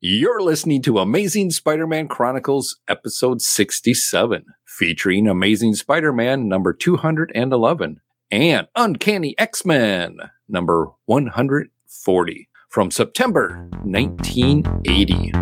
You're listening to Amazing Spider Man Chronicles, episode 67, featuring Amazing Spider Man number 211 and Uncanny X Men number 140 from September 1980.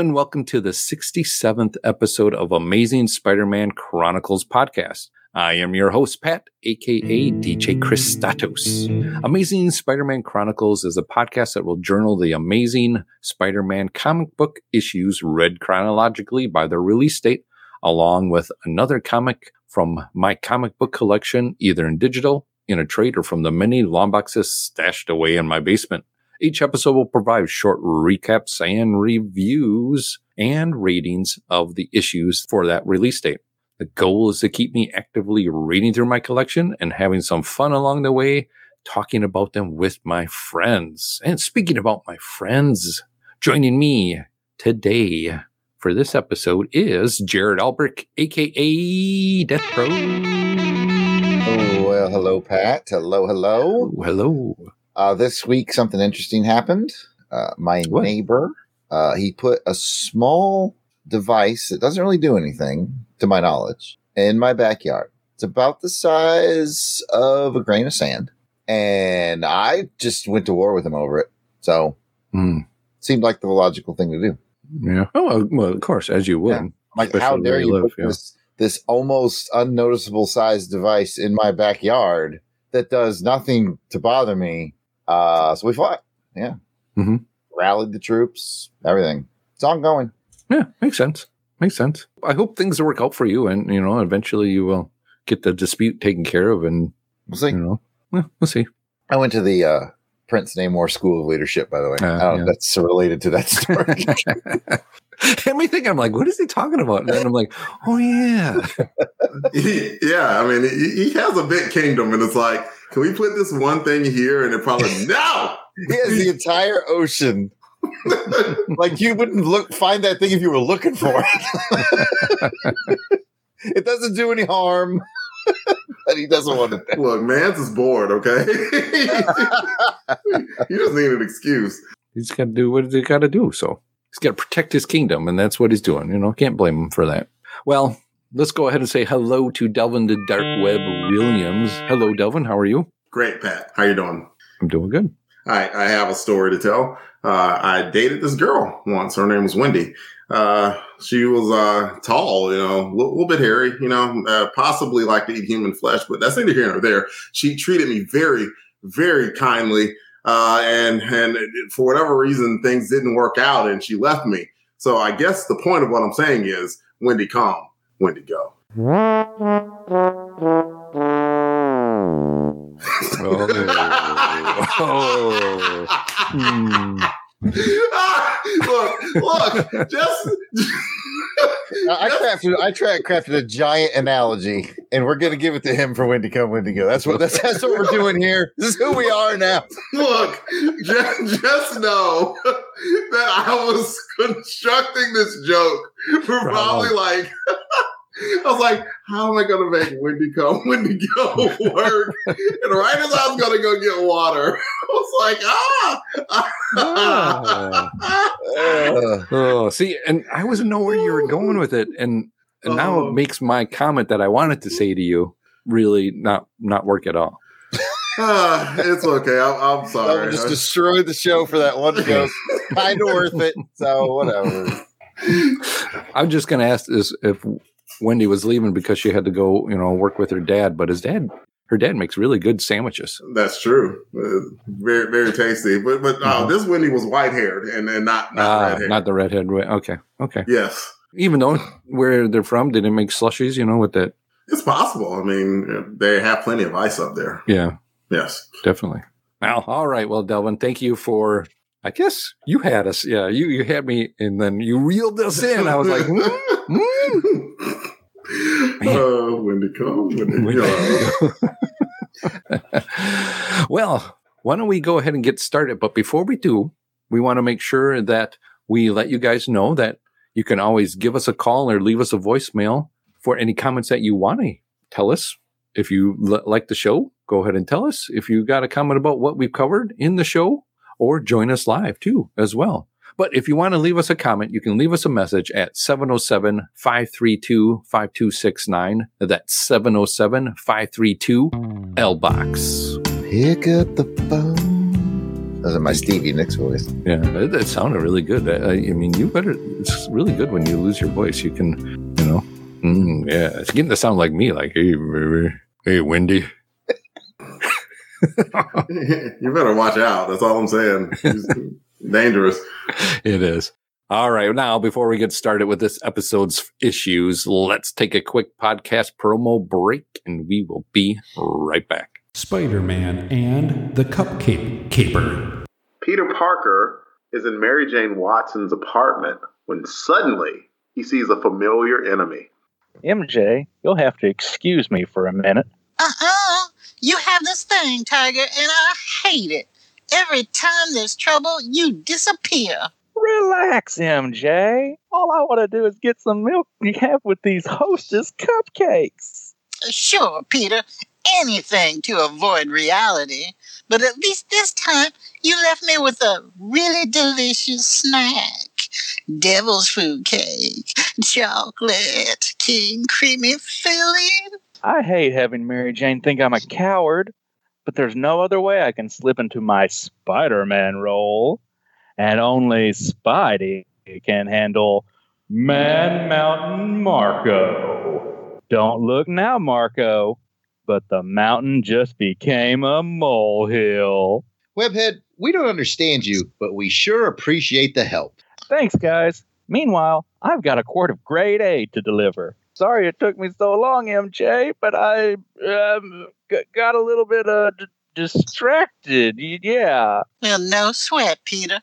And welcome to the 67th episode of Amazing Spider Man Chronicles podcast. I am your host, Pat, aka DJ Christatos. Amazing Spider Man Chronicles is a podcast that will journal the amazing Spider Man comic book issues read chronologically by their release date, along with another comic from my comic book collection, either in digital, in a trade, or from the many long boxes stashed away in my basement. Each episode will provide short recaps and reviews and ratings of the issues for that release date. The goal is to keep me actively reading through my collection and having some fun along the way, talking about them with my friends. And speaking about my friends, joining me today for this episode is Jared Albrecht, aka Death Pro. Oh, well, hello, Pat. Hello, hello. Hello. Uh, this week, something interesting happened. Uh, my What? neighbor, uh, he put a small device that doesn't really do anything, to my knowledge, in my backyard. It's about the size of a grain of sand, and I just went to war with him over it. So, Hmm. seemed like the logical thing to do. Yeah. Oh, well, of course, as you would. Yeah. Like, how dare you you live, put yeah. this this almost unnoticeable sized device in my backyard that does nothing to bother me? Uh, so we fought. Yeah, Mhm. rallied the troops, everything. It's ongoing. Yeah, makes sense. Makes sense. I hope things work out for you, and you know, eventually you will get the dispute taken care of, and We'll see. you know, well, we'll see. I went to the uh, Prince Namor School of Leadership, by the way. Uh, I don't know yeah. if that's related to that story. and we think I'm like, what is he talking about? And then I'm like, oh yeah, He- yeah, I mean, he, he has a big kingdom, and it's like, can we put this one thing here? And it probably no. he has the entire ocean. like you wouldn't look find that thing if you were looking for it. it doesn't do any harm, but he doesn't want it. there. Look, man's is bored. Okay, he just need an excuse. he's got to do what he got to do. So he's got to protect his kingdom, and that's what he's doing. You know, can't blame him for that. Well, let's go ahead and say hello to Delvin the Dark Web Williams. Hello, Delvin. How are you? Great, Pat. How you doing? I'm doing good. I, I have a story to tell. Uh, I dated this girl once. Her name was Wendy. Uh, she was uh, tall, you know, a little, little bit hairy, you know, uh, possibly like to eat human flesh, but that's neither here nor there. She treated me very, very kindly. Uh, and, and for whatever reason, things didn't work out and she left me. So I guess the point of what I'm saying is Wendy come, Wendy go. Oh. Hmm. Ah, look, look, just. I crafted I tra- crafted a giant analogy, and we're gonna give it to him for when to come, when to go. That's what that's, that's what we're doing here. This is who we are now. Look, just, just know that I was constructing this joke for probably like, I was like, how am I going to make Wendy come, Wendy go work? And right as I was going to go get water, I was like, ah. Ah. Uh, Oh, see, and I wasn't know where you were going with it, and, and now Oh. it makes my comment that I wanted to say to you really not not work at all. Ah, it's okay. I'm, I'm I just destroyed the show for that one joke. kind of worth it. So whatever. I'm just going to ask this if Wendy was leaving because she had to go, you know, work with her dad, but his dad, her dad makes really good sandwiches. That's true. Uh, very, very tasty. But, but uh, Mhm. this Wendy was white haired and, and not, not Ah, red haired. not the redhead. Okay, okay. yes. Even though where they're from, did they make slushies? You know, with that? It's possible. I mean, they have plenty of ice up there. Yeah, Yes. definitely. Well, all right. Well, Delvin, thank you for. I guess you had us. Yeah, you you had me, and then you reeled us in. I was like, mm, mm. uh, when to come, when to go. well, why don't we go ahead and get started? But before we do, we want to make sure that we let you guys know that you can always give us a call or leave us a voicemail for any comments that you want to tell us. If you l- like the show, go ahead and tell us. If you got a comment about what we've covered in the show, or join us live too, as well. But if you want to leave us a comment, you can leave us a message at 707 532 5269. That's 707 532 LBOX. Pick up the phone. Those are my Stevie Nicks voice. Yeah, it, it sounded really good. I, I mean, you better, it's really good when you lose your voice. You can, you know, mm, yeah, it's getting to sound like me, like, hey, baby, hey, Wendy. you better watch out. That's all I'm saying. He's dangerous. It is. All right. Now, before we get started with this episode's issues, let's take a quick podcast promo break and we will be right back. Spider Man and the Cupcake Caper. Peter Parker is in Mary Jane Watson's apartment when suddenly he sees a familiar enemy. MJ, you'll have to excuse me for a minute. Uh-uh. You have this thing, Tiger, and I hate it. Every time there's trouble, you disappear. Relax, MJ. All I want to do is get some milk you have with these hostess cupcakes. Sure, Peter. Anything to avoid reality. But at least this time, you left me with a really delicious snack. Devil's food cake, chocolate, king creamy filling. I hate having Mary Jane think I'm a coward, but there's no other way I can slip into my Spider Man role. And only Spidey can handle Man Mountain Marko. Don't look now, Marko, but the mountain just became a molehill. Webhead, we don't understand you, but we sure appreciate the help. Thanks, guys. Meanwhile, I've got a quart of grade A to deliver. Sorry it took me so long, MJ, but I um, got a little bit uh, d- distracted. Yeah. Well, no sweat, Peter.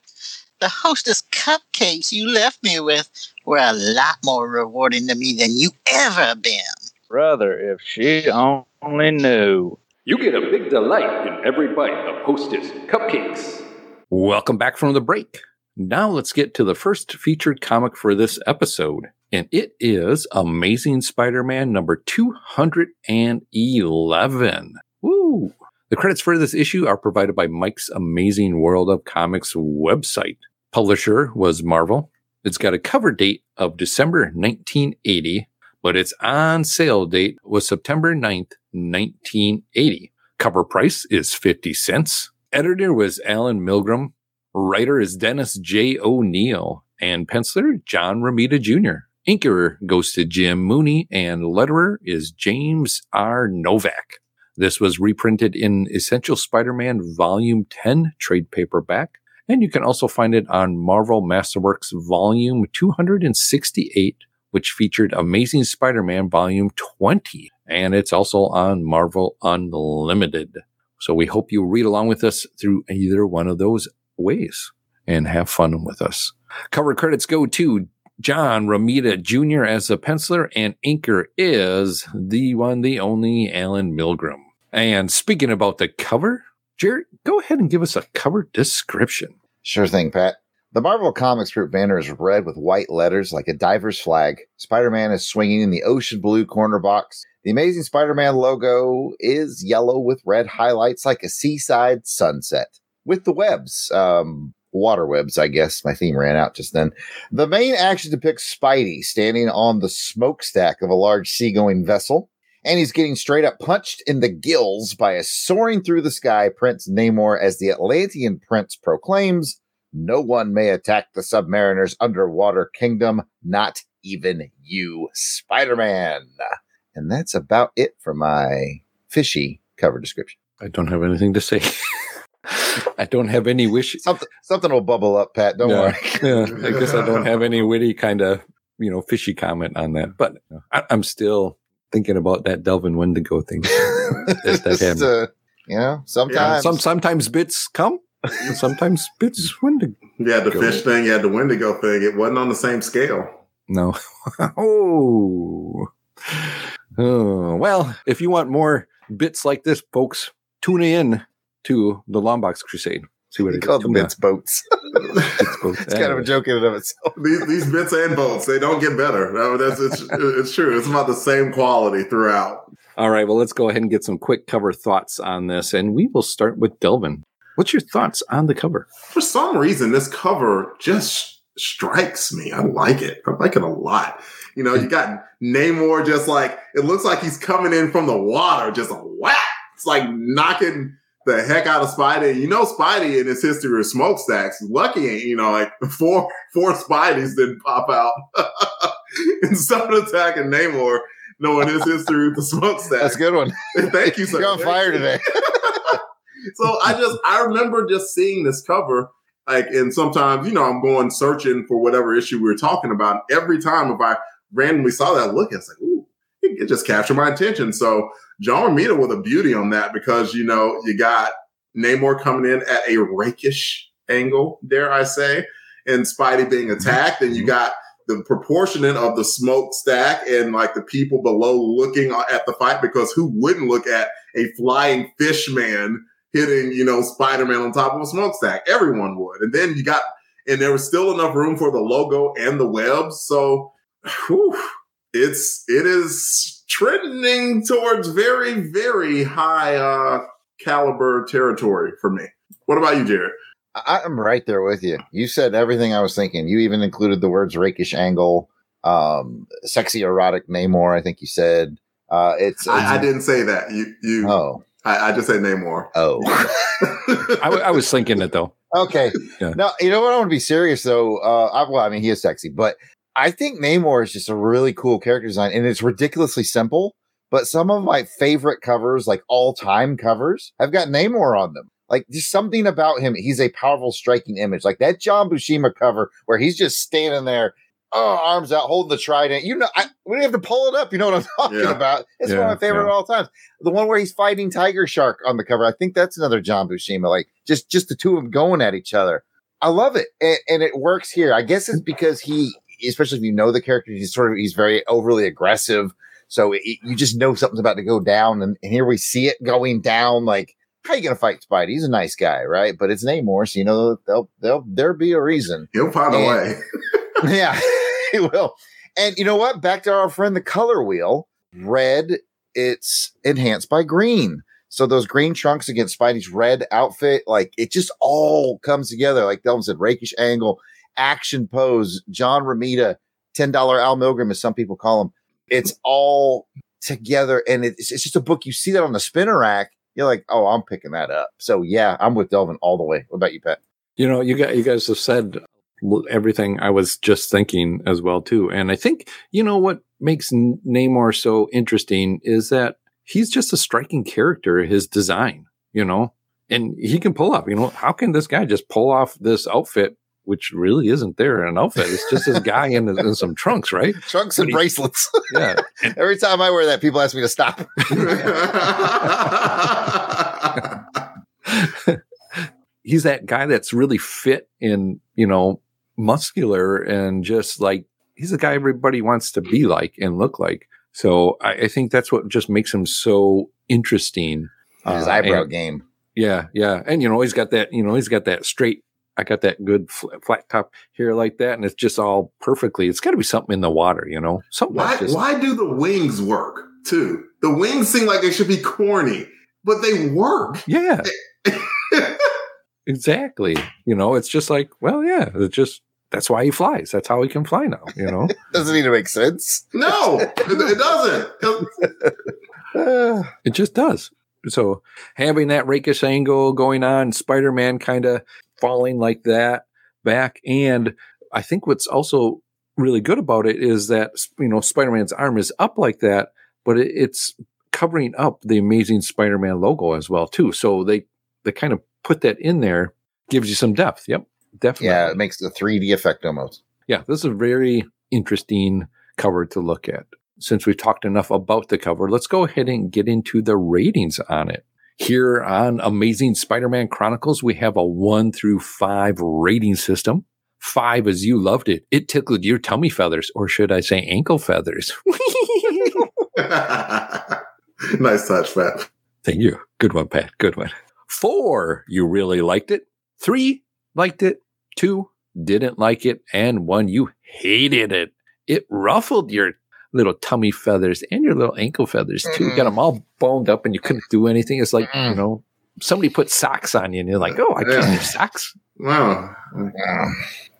The hostess cupcakes you left me with were a lot more rewarding to me than you ever been. Brother, if she only knew. You get a big delight in every bite of Hostess cupcakes. Welcome back from the break. Now let's get to the first featured comic for this episode, and it is Amazing Spider-Man number 211. Woo! The credits for this issue are provided by Mike's Amazing World of Comics website. Publisher was Marvel. It's got a cover date of December 1980, but its on sale date was September 9th, 1980. Cover price is 50 cents. Editor was Alan Milgrom. Writer is Dennis J. O'Neil. And penciler, John Romita Jr. Inker goes to Jim Mooney. And letterer is James R. Novak. This was reprinted in Essential Spider-Man Volume 10 trade paperback. And you can also find it on Marvel Masterworks Volume 268, which featured Amazing Spider-Man Volume 20. And it's also on Marvel Unlimited. So we hope you read along with us through either one of those ways and have fun with us. Cover credits go to John Romita Jr. as the penciler, and inker is the one, the only Alan Milgrom. And speaking about the cover, Jared, go ahead and give us a cover description. Sure thing, Pat. The Marvel Comics group banner is red with white letters like a diver's flag. Spider Man is swinging in the ocean blue corner box. The Amazing Spider Man logo is yellow with red highlights like a seaside sunset. With the webs, um, water webs, I guess. My theme ran out just then. The main action depicts Spidey standing on the smokestack of a large seagoing vessel, and he's getting straight up punched in the gills by a soaring through the sky Prince Namor as the Atlantean Prince proclaims, No one may attack the submariner's underwater kingdom, not even you, Spider Man. And that's about it for my fishy cover description. I don't have anything to say. I don't have any wish. Something, something will bubble up, Pat. Don't yeah, worry. yeah, I guess I don't have any witty kind of, you know, fishy comment on that. But I, I'm still thinking about that Delvin Wendigo thing. that, that Just, happened. uh, You know, sometimes. Some sometimes bits come, sometimes bits when to You had the fish thing, you had the Wendigo thing. It wasn't on the same scale. No. oh. Oh, well, if you want more bits like this, folks, tune in to the Longbox Crusade. See what we it call them tune bits boats. in. Bits both. it's kind of a joke in and of itself. These, these bits and boats, they don't get better. No, that's it's, it's true. It's about the same quality throughout. All right, well, let's go ahead and get some quick cover thoughts on this, and we will start with Delvin. What's your thoughts on the cover? For some reason, this cover just strikes me. I like it. I like it a lot. You know, you got Namor just like it looks like he's coming in from the water, just a whack. It's like knocking the heck out of Spidey. You know, Spidey in his history of smokestacks. Lucky, you know, like four four Spideys didn't pop out in and started attacking Namor, knowing his history with the smokestacks. That's a good one. Thank you, sir. You're on fire today. so I just I remember just seeing this cover, like, and sometimes you know I'm going searching for whatever issue we were talking about. Every time if I randomly saw that look, it's like, ooh, it, just captured my attention. So John Romita with a beauty on that because you know you got Namor coming in at a rakish angle, dare I say, and Spidey being mm-hmm. attacked, and you mm-hmm. got the proportionate of the smokestack and like the people below looking at the fight because who wouldn't look at a flying fish man hitting, you know, Spider-Man on top of a smokestack? Everyone would. And then you got, and there was still enough room for the logo and the webs. So whew, it's, it is trending towards very, very high uh, caliber territory for me. What about you, Jared? I- I'm right there with you. You said everything I was thinking. You even included the words rakish angle, um, sexy erotic Namor, I think you said. Uh, it's, I, I didn't say that. You, you, Oh, I, I just said Namor. oh. I, w- I was thinking it though. Okay. Yeah. No, you know what? I want to be serious though. Uh, I, well, I mean, he is sexy, but I think Namor is just a really cool character design, and it's ridiculously simple. But some of my favorite covers, like all time covers, have got Namor on them. Like just something about him. He's a powerful, striking image. Like that John Buscema cover where he's just standing there, oh, arms out, holding the trident. You know, I, we have to pull it up. You know what I'm talking Yeah. about? It's one of my favorite yeah. of all times. The one where he's fighting Tiger Shark on the cover. I think that's another John Buscema. Like just just the two of them going at each other. I love it, and, and it works here. I guess it's because he, especially if you know the character, he's sort of he's very overly aggressive. So it, you just know something's about to go down, and, and here we see it going down. Like, how you gonna fight Spidey? He's a nice guy, right? But it's Namor, so you know they'll they'll there be a reason. He'll find a way. yeah, he will. And you know what? Back to our friend the color wheel. Red, it's enhanced by green. So those green trunks against Spidey's red outfit, like it just all comes together. Like Delvin said, rakish angle, action pose, John Romita, $10 Al Milgrom, as some people call him. It's all together. And it's, it's just a book. You see that on the spinner rack. You're like, oh, I'm picking that up. So yeah, I'm with Delvin all the way. What about you, Pat? You know, you got you guys have said everything I was just thinking as well too. And I think you know what makes Namor so interesting is that he's just a striking character. His design, you know, and he can pull off. You know, how can this guy just pull off this outfit, which really isn't there in an outfit? It's just this guy in, in some trunks, right? Trunks and What do you- bracelets. Yeah, Every time I wear that, people ask me to stop. he's that guy that's really fit and you know muscular and just like he's a guy everybody wants to be like and look like so i, I think that's what just makes him so interesting His Uh, eyebrow and- game. yeah yeah and you know he's got that you know he's got that straight i got that good fl- flat top hair like that and it's just all perfectly it's got to be something in the water you know something why, that's just why do the wings work too? The wings seem like they should be corny, but they work. yeah exactly you know it's just like well yeah it's just that's why he flies that's how he can fly now you know Doesn't even make sense. No, it, it doesn't. Uh, It just does. So having that rakish angle going on, Spider Man kind of falling like that back. And I think what's also really good about it is that, you know, Spider Man's arm is up like that, but it, it's covering up the amazing Spider Man logo as well, too. So they, they kind of put that in there, gives you some depth. Yep. Definitely. yeah, it makes the 3D effect almost. Yeah, this is a very interesting cover to look at. Since we've talked enough about the cover, let's go ahead and get into the ratings on it. Here on Amazing Spider Man Chronicles, we have a one through five rating system. Five is you loved it. It tickled your tummy feathers, or should I say ankle feathers? nice touch, Pat. Thank you. Good one, Pat. Good one. Four, you really liked it. Three, liked it. Two, didn't like it. And one, you hated it. It ruffled your little tummy feathers and your little ankle feathers too. You got them all boned up and you couldn't do anything. It's like, you Mm-mm. know, somebody put socks on you and you're like, oh, I can't Yeah. wear socks. Wow.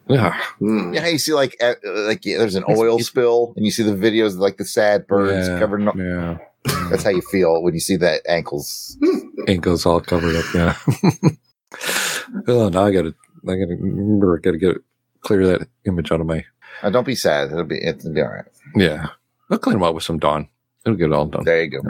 Yeah. Mm. Yeah, you see like uh, like yeah, there's an It's- oil it's- spill, and you see the videos of like the sad birds Yeah, covered. In, Yeah. that's how you feel when you see that ankles. Ankles all covered up. Yeah. oh, now I gotta, I gotta remember, I gotta get clear that image out of my, Uh, don't be sad. It'll be it'll be all right. yeah. I'll clean them out with some Dawn. It'll get it all done. There you go.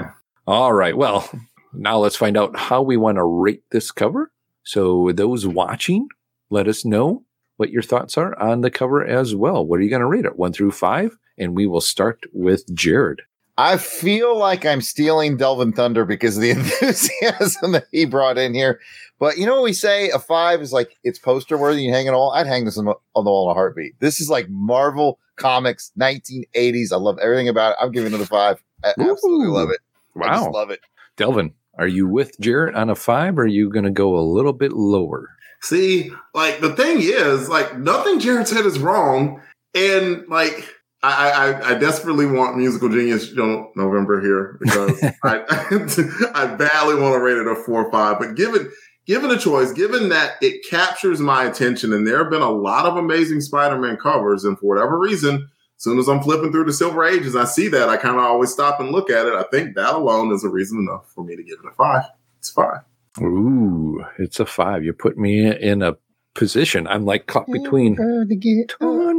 All right. Well, now let's find out how we want to rate this cover. So, those watching, let us know what your thoughts are on the cover as well. What are you going to rate it? One through five? And we will start with Jared. I feel like I'm stealing Delvin Thunder because of the enthusiasm that he brought in here. But you know what we say? A five is like it's poster worthy. You hang it all. I'd hang this on the, on the wall in a heartbeat. This is like Marvel Comics, 1980s. I love everything about it. I'm giving it a five. I absolutely love it. I just Wow. love it. Delvin, are you with Jared on a five or are you going to go a little bit lower? See, like the thing is, like nothing Jared said is wrong, and like I, I, I desperately want musical genius you know, November here because I, I badly want to rate it a four or five. But given given a choice, given that it captures my attention, and there have been a lot of amazing Spider-Man covers, and for whatever reason, as soon as I'm flipping through the Silver Ages, I see that I kind of always stop and look at it. I think that alone is a reason enough for me to give it a five. It's five. Ooh, it's a five. You put me in a position. I'm like caught between, torn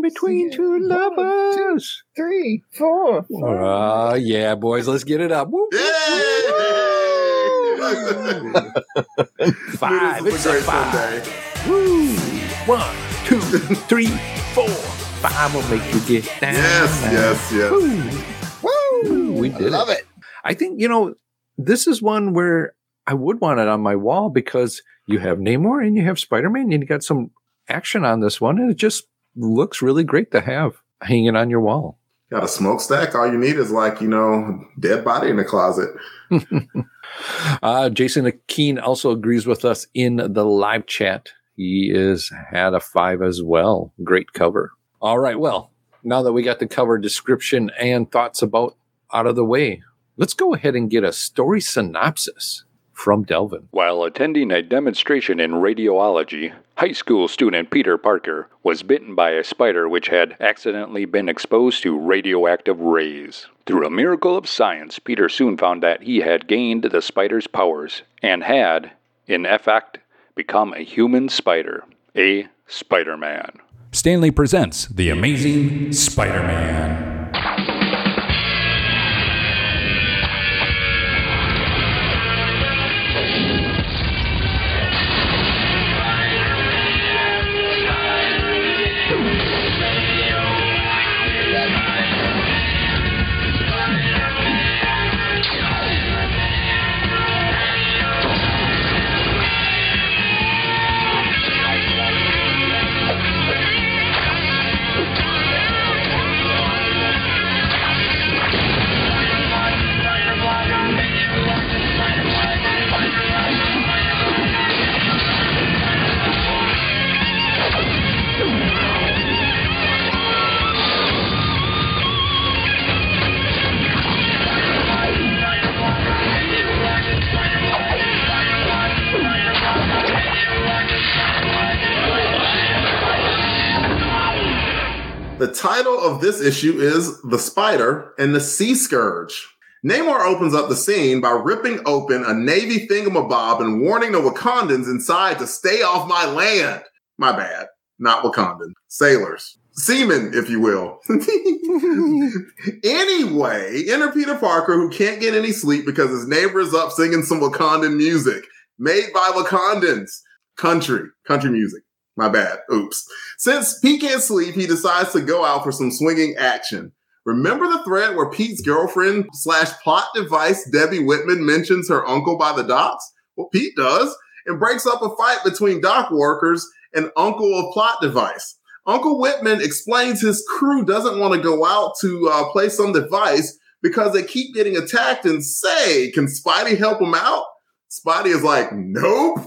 between two lovers. three, four. Uh, yeah, boys, let's get it up. Woo, Yay! Five. It's a a five. Sunday. Woo! One, two, three, four. Five will make you get down. Yes, yes, yes. Woo! Woo! We I love it. it. I think, you know, this is one where I would want it on my wall because you have Namor and you have Spider Man and you got some action on this one. And it just looks really great to have hanging on your wall. Got a smokestack. All you need is like, you know, dead body in the closet. uh, Jason Keen also agrees with us in the live chat. He is had a five as well. Great cover. All right. Well, now that we got the cover description and thoughts about out of the way, let's go ahead and get a story synopsis from Delvin. While attending a demonstration in radiology, high school student Peter Parker was bitten by a spider which had accidentally been exposed to radioactive rays. Through a miracle of science, Peter soon found that he had gained the spider's powers and had, in effect, become a human spider, a Spider Man. Stan Lee presents The Amazing Spider Man. The title of this issue is The Spider and the Sea Scourge. Namor opens up the scene by ripping open a Navy thingamabob and warning the Wakandans inside to stay off my land. My bad. Not Wakandan. Sailors. Seamen, if you will. anyway, enter Peter Parker, who can't get any sleep because his neighbor is up singing some Wakandan music made by Wakandans. Country. Country music. My bad. Oops. Since Pete can't sleep, he decides to go out for some swinging action. Remember the thread where Pete's girlfriend slash plot device Debbie Whitman mentions her uncle by the docks? Well, Pete does and breaks up a fight between dock workers and Uncle of Plot Device. Uncle Whitman explains his crew doesn't want to go out to uh, play some device because they keep getting attacked and say, Can Spidey help them out? Spidey is like, Nope.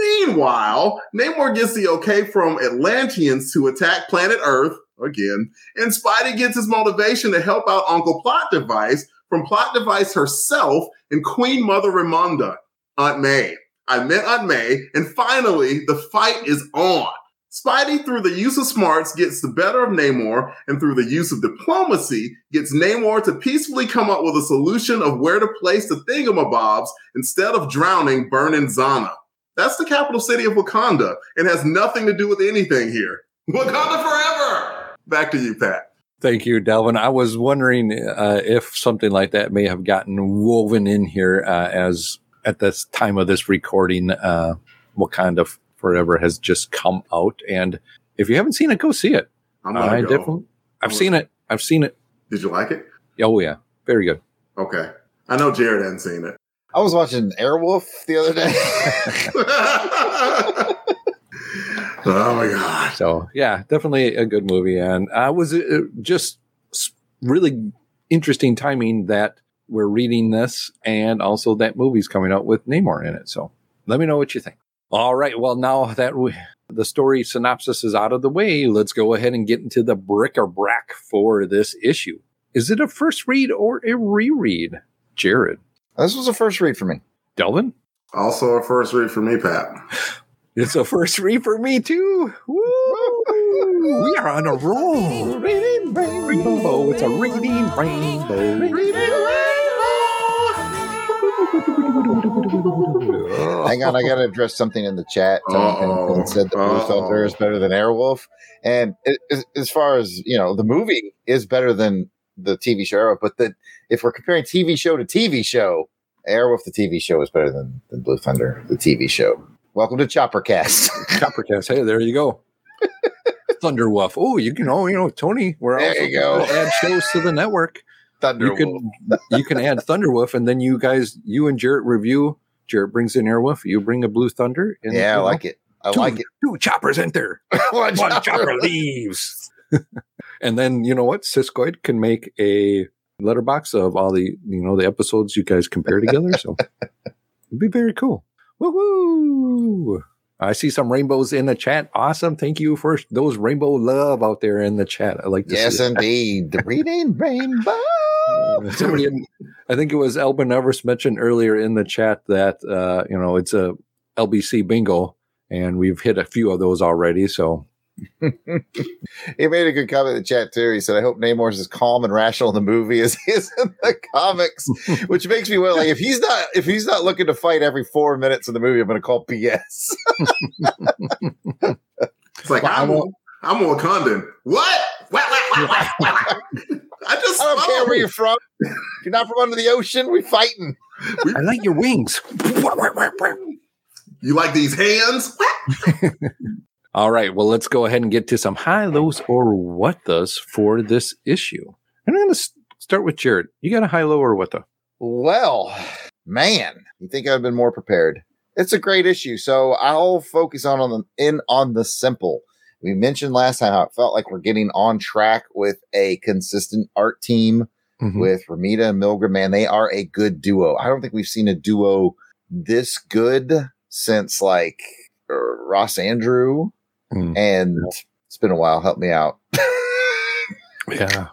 Meanwhile, Namor gets the okay from Atlanteans to attack planet Earth again, and Spidey gets his motivation to help out Uncle Plot Device from Plot Device herself and Queen Mother Ramonda, Aunt May. I met Aunt May, and finally, the fight is on. Spidey, through the use of smarts, gets the better of Namor, and through the use of diplomacy, gets Namor to peacefully come up with a solution of where to place the thingamabobs instead of drowning Birnin Zana. That's the capital city of Wakanda and has nothing to do with anything here. Wakanda forever! Back to you, Pat. Thank you, Delvin. I was wondering uh, if something like that may have gotten woven in here uh, as at this time of this recording, uh, Wakanda Forever has just come out. And if you haven't seen it, go see it. I'm gonna I go. definitely, I've seen it. I've seen it. Did you like it? Oh yeah, very good. Okay. I know Jared hadn't seen it. I was watching Airwolf the other day. oh my god. So yeah, definitely a good movie, and uh, was uh, just really interesting timing that we're reading this, and also that movie's coming out with Namor in it. So let me know what you think. All right, well now that we, the story synopsis is out of the way, let's go ahead and get into the bric-a-brac for this issue. Is it a first read or a reread, Jared? This was a first read for me. Delvin? Also a first read for me, Pat. It's a first read for me too. Woo! We are on a roll. Reading rainbow. Oh, it's a reading rainbow. Hang on, I got to address something in the chat. Tony said that Blue Uh-oh. Thunder is better than Airwolf, and it, as, as far as you know, the movie is better than the TV show. Arrow, But the, if we're comparing TV show to TV show, Airwolf the TV show is better than, than Blue Thunder the TV show. Welcome to Choppercast. Choppercast. Hey, there you go. Thunderwolf. Oh, you can. Oh, you know, Tony. We're There also you go. add shows to the network. Thunder. You can you can add Thunderwolf, and then you guys, you and Jared review. Jared brings in Airwolf. You bring a Blue Thunder. And, Yeah, I know, like it. I two, like it. Two choppers enter. One One chopper. chopper leaves. And then you know what? Siskoid can make a letterbox of all the you know the episodes you guys compare together. So it'd be very cool. Woohoo! I see some rainbows in the chat. Awesome. Thank you for those rainbow love out there in the chat. I like to Yes, indeed. The reading rainbow. Somebody, in- I think it was Elbin Everest mentioned earlier in the chat that uh, you know it's a LBC bingo, and we've hit a few of those already. So he made a good comment in the chat too. He said, "I hope Namor's as calm and rational in the movie as he is in the comics," which makes me well. Like if he's not if he's not looking to fight every four minutes of the movie, I'm going to call BS. It's like Well, I I'm, won't- I'm Wakandan. What? What? What? What? What? what? I just I don't care where you're from. If you're not from under the ocean, we fighting. I like your wings. You like these hands? All right. Well, let's go ahead and get to some high lows or what does for this issue. And I'm going to start with Jared. You got a high low or what the? Well, man, you think I've been more prepared? It's a great issue, so I'll focus on on the in on the simple. We mentioned last time how it felt like we're getting on track with a consistent art team mm-hmm. with Romita and Milgrom. Man, they are a good duo. I don't think we've seen a duo this good since like Ross Andru, Mm. and it's been a while. Help me out. Yeah.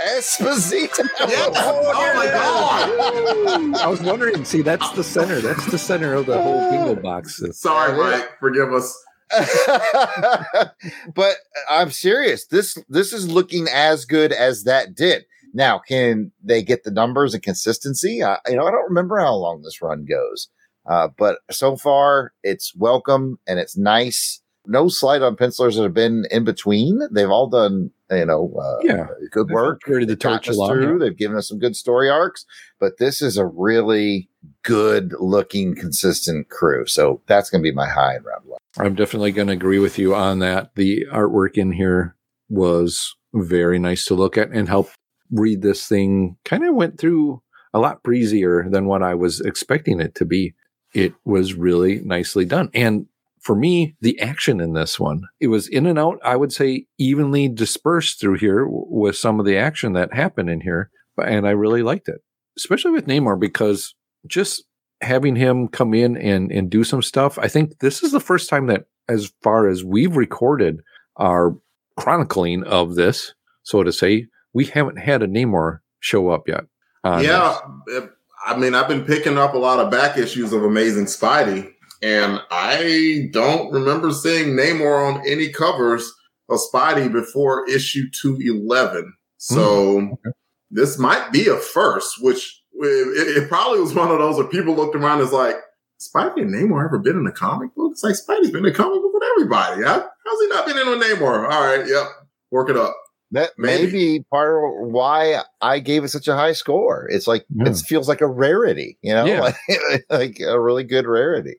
Esposito. Yes. Oh my God. I was wondering. See, that's the center. That's the center of the whole bingo box. Sorry, Mike. Forgive us. but I'm serious. This this is looking as good as that did. Now, can they get the numbers and consistency? I, you know, I don't remember how long this run goes, uh, but so far it's welcome and it's nice. No slight on pencilers that have been in between. They've all done, you know, uh, Yeah. good work. They've gotten torch us through. They've given us some good story arcs, but this is a really good looking, consistent crew. So that's going to be my high in round one. I'm definitely going to agree with you on that. The artwork in here was very nice to look at and help read this thing. Kind of went through a lot breezier than what I was expecting it to be. it was really nicely done. And for me, the action in this one, it was in and out, I would say evenly dispersed through here with some of the action that happened in here. And I really liked it, especially with Namor, because just having him come in and, and do some stuff, I think this is the first time that, as far as we've recorded our chronicling of this, so to say, we haven't had a Namor show up yet. yeah, this. I mean, I've been picking up a lot of back issues of Amazing Spidey, and I don't remember seeing Namor on any covers of Spidey before issue 211. So hmm, this might be a first, which it, it probably was one of those where people looked around as like, Spidey and Namor ever been in a comic book? It's like Spidey's been in a comic book with everybody. How, how's he not been in with Namor? All right, yep, work it up. That may Maybe. be part of why I gave it such a high score. It's like Yeah. it hmm. feels like a rarity, you know, Yeah. like, like a really good rarity.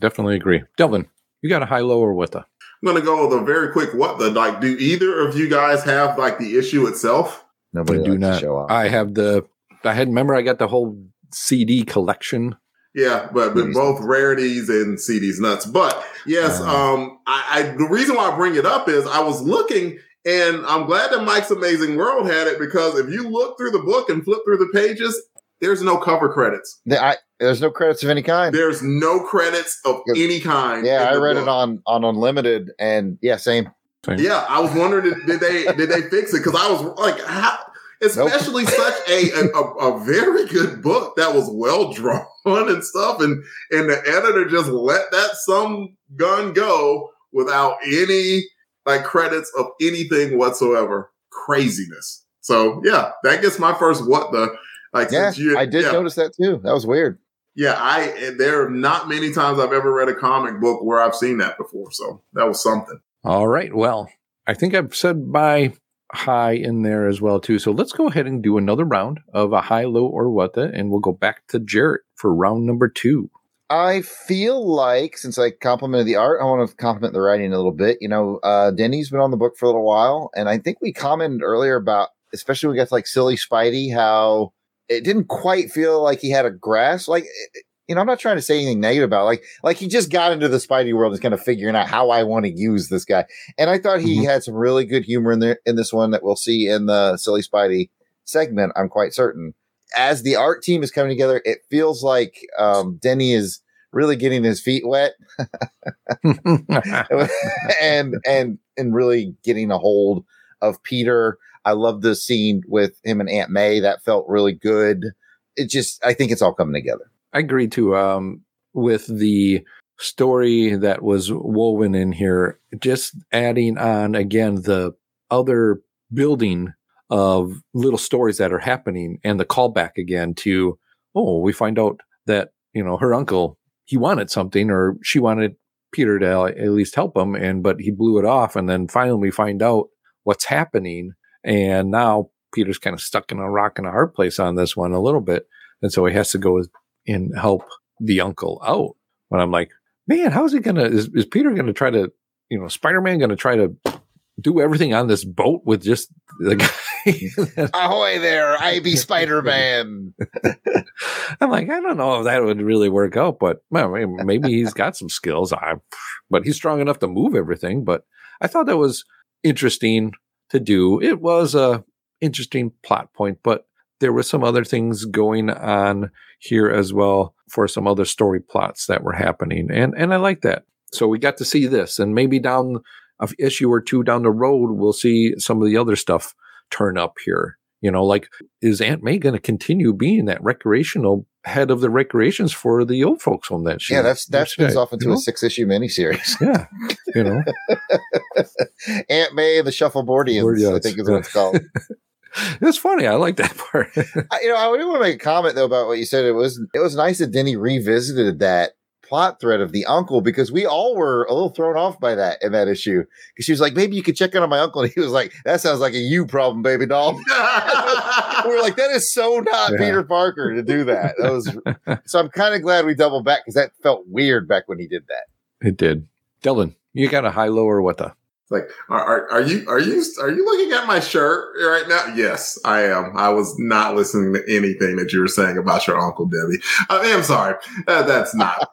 Yeah, definitely agree. Delvin, you got a high, low, or what the? I'm gonna go with a very quick what the like. Do either of you guys have like the issue itself? Nobody I do not. show off. I have the. I had remember I got the whole CD collection. Yeah, but, but both rarities and CDs nuts. But yes, Uh. um, I, I the reason why I bring it up is I was looking, and I'm glad that Mike's Amazing World had it because if you look through the book and flip through the pages, there's no cover credits. The- I- there's no credits of any kind. There's no credits of any kind. Yeah, I read book. it on on Unlimited, and yeah, same. Yeah, I was wondering did, did they did they fix it? Because I was like, how, especially such a, a a very good book that was well drawn and stuff, and and the editor just let that some gun go without any like credits of anything whatsoever. Craziness. So yeah, that gets my first what the like. Yeah, you- I did yeah. notice that too. That was weird. Yeah, I and there are not many times I've ever read a comic book where I've seen that before. So that was something. All right. Well, I think I've said my high in there as well too. So let's go ahead and do another round of a high, low, or what the, and we'll go back to Jared for round number two. I feel like since I complimented the art, I want to compliment the writing a little bit. You know, uh, Denny's been on the book for a little while, and I think we commented earlier about, especially when we got to like Silly Spidey, how it didn't quite feel like he had a grasp. Like, you know, I'm not trying to say anything negative about it. like like he just got into the Spidey world and is kind of figuring out how I want to use this guy. And I thought he Mhm. had some really good humor in there in this one that we'll see in the Silly Spidey segment. I'm quite certain. As the art team is coming together, it feels like um, Denny is really getting his feet wet and and and really getting a hold of Peter. I love the scene with him and Aunt May. That felt really good. It just, I think it's all coming together. I agree too. Um, with the story that was woven in here, just adding on again the other building of little stories that are happening and the callback again to, oh, we find out that, you know, her uncle, he wanted something or she wanted Peter to at least help him. And, but he blew it off. And then finally we find out what's happening. And now Peter's kind of stuck in a rock and a hard place on this one a little bit. And so he has to go and help the uncle out. But I'm like, man, how's he gonna? Is, is Peter gonna try to, you know, Spider Man gonna try to do everything on this boat with just the guy? Ahoy there, I be Spider Man. I'm like, I don't know if that would really work out, but well, maybe- maybe he's got some skills. I, but he's strong enough to move everything. But I thought that was interesting to do. It was a interesting plot point, but there were some other things going on here as well for some other story plots that were happening, and and I like that. So we got to see this, and maybe down a issue or two down the road, we'll see some of the other stuff turn up here. You know, like is Aunt May going to continue being that recreational head of the recreations for the old folks home that Yeah, that's that spins off into you know? a six issue miniseries. yeah, you know, Aunt May and the Shuffleboardians, I think is what it's called. it's funny. I like that part. I, you know, I do want to make a comment though about what you said. It was it was nice that Denny revisited that plot thread of the uncle because we all were a little thrown off by that in that issue. Because she was like, maybe you could check in on my uncle, and he was like, that sounds like a you problem, baby doll. we were like, that is so not Yeah. Peter Parker to do that. That was so. I'm kind of glad we doubled back because that felt weird back when he did that. it did. Dylan, you got a high, low, or what the? It's like, are, are, are you are you are you looking at my shirt right now? Yes, I am. I was not listening to anything that you were saying about your uncle Debbie. I mean, I'm sorry. Uh, that's not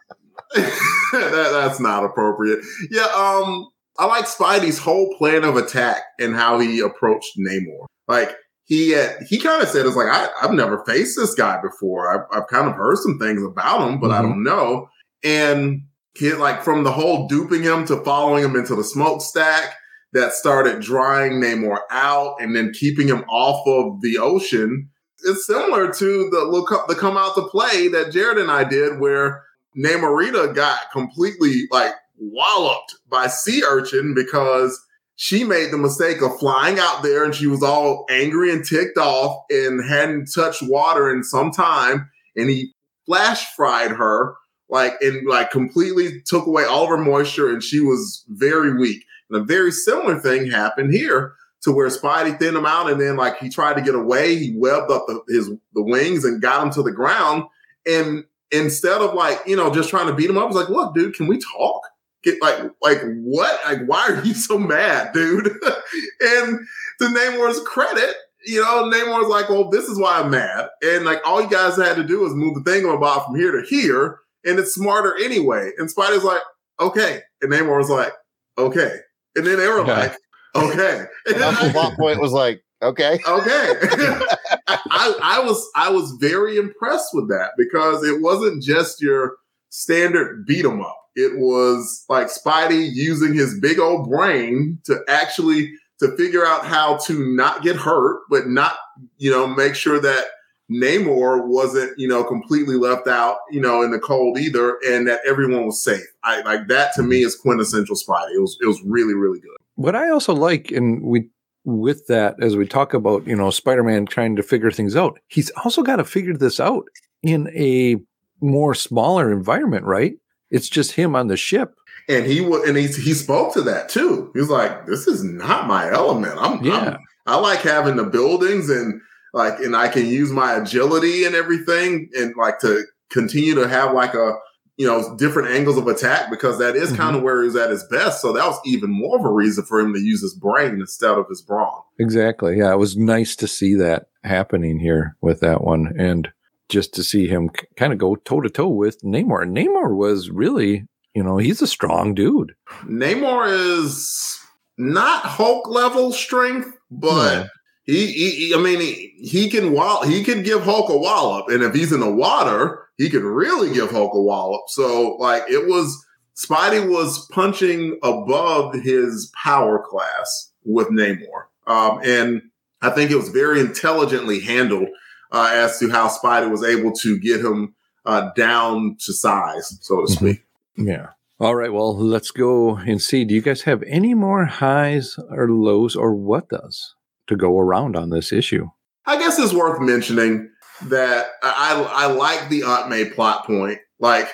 that, that's not appropriate. Yeah, um, I like Spidey's whole plan of attack and how he approached Namor. Like he had, he kind of said, "It's like I, have never faced this guy before. I've, I've, kind of heard some things about him, but mm-hmm. I don't know." And he like from the whole duping him to following him into the smokestack that started drying Namor out and then keeping him off of the ocean. It's similar to the look up the come out to play that Jared and I did, where Namorita got completely like walloped by sea urchin because she made the mistake of flying out there and she was all angry and ticked off and hadn't touched water in some time. And he flash fried her like and like completely took away all of her moisture and she was very weak. And a very similar thing happened here to where Spidey thinned him out and then like he tried to get away. He webbed up the, his the wings and got him to the ground. And instead of like you know just trying to beat him up, I was like, look, dude, can we talk? Get like like what? Like why are you so mad, dude? and to Namor's credit, you know, Namor's like, well, this is why I'm mad, and like all you guys had to do was move the thing about from here to here, and it's smarter anyway. And Spidey's like, okay, and Namor was like, okay, and then they were okay. like, okay. And then the plot point was like, okay, okay. I, I was I was very impressed with that because it wasn't just your standard beat 'em up. It was like Spidey using his big old brain to actually to figure out how to not get hurt, but not, you know, make sure that Namor wasn't, you know, completely left out, you know, in the cold either, and that everyone was safe. I like that to me is quintessential Spidey. It was it was really, really good. What I also like, and we with that, as we talk about, you know, Spider Man trying to figure things out, he's also got to figure this out in a more smaller environment, right? It's just him on the ship. And he would, and he he spoke to that too. He was like, "This is not my element. I'm, yeah. I'm, I like having the buildings and like, and I can use my agility and everything, and like to continue to have like a you know, different angles of attack because that is mm-hmm. kind of where he's at his best. So that was even more of a reason for him to use his brain instead of his brawn. Exactly. Yeah, it was nice to see that happening here with that one, and just to see him c- kind of go toe to toe with Namor. Namor was really, you know, he's a strong dude. Namor is not Hulk level strength, but. He, he, I mean, he, he can wall, he can give Hulk a wallop, and if he's in the water, he could really give Hulk a wallop. So like it was Spidey was punching above his power class with Namor. Um, and I think it was very intelligently handled uh, as to how Spidey was able to get him uh, down to size, so to mm-hmm. speak. Yeah. All right. Well, let's go and see. Do you guys have any more highs or lows or what does to go around on this issue? I guess it's worth mentioning that I I like the Aunt May plot point. Like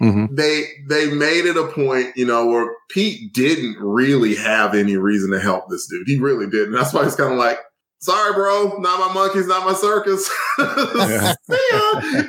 mm-hmm. they they made it a point, you know, where Pete didn't really have any reason to help this dude. He really didn't. That's why he's kind of like, sorry, bro, not my monkeys, not my circus.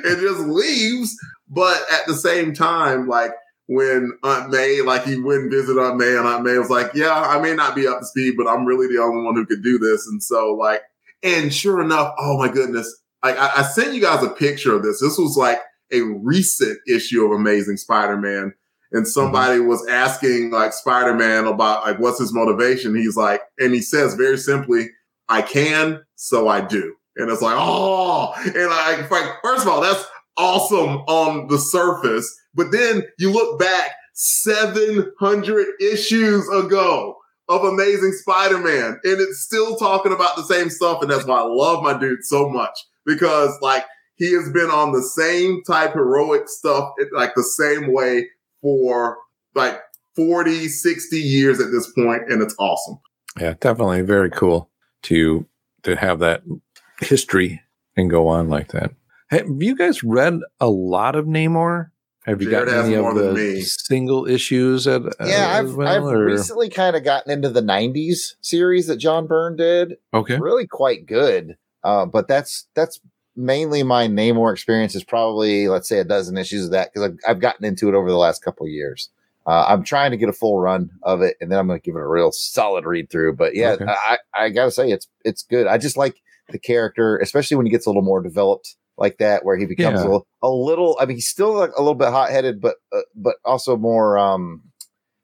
And just leaves. But at the same time, like when Aunt May, like he went and visit Aunt May, and Aunt May was like, Yeah, I may not be up to speed, but I'm really the only one who could do this. And so, like, and sure enough, oh my goodness, like I, I sent you guys a picture of this. This was like a recent issue of Amazing Spider-Man. And somebody mm-hmm. was asking like Spider-Man about like what's his motivation. He's like, and he says very simply, I can, so I do. And it's like, oh, and I, like, first of all, that's awesome on the surface. But then you look back 700 issues ago of Amazing Spider-Man, and it's still talking about the same stuff. And that's why I love my dude so much because like he has been on the same type heroic stuff like the same way for like 40 60 years at this point and it's awesome. Yeah definitely very cool to to have that history and go on like that. Have you guys read a lot of namor? Have you Jared got any of the single issues at uh, yeah i've, well, I've recently kind of gotten into the 90s series that john byrne did. Okay. Really quite good uh, but that's that's mainly my Namor experience is probably let's say a dozen issues of that because I've, I've gotten into it over the last couple years. Uh, I'm trying to get a full run of it, and then I'm going to give it a real solid read through. But yeah, Okay. I, I gotta say it's it's good. I just like the character, especially when he gets a little more developed like that, where he becomes Yeah. a, little, a little. I mean, he's still like a little bit hot headed, but uh, but also more um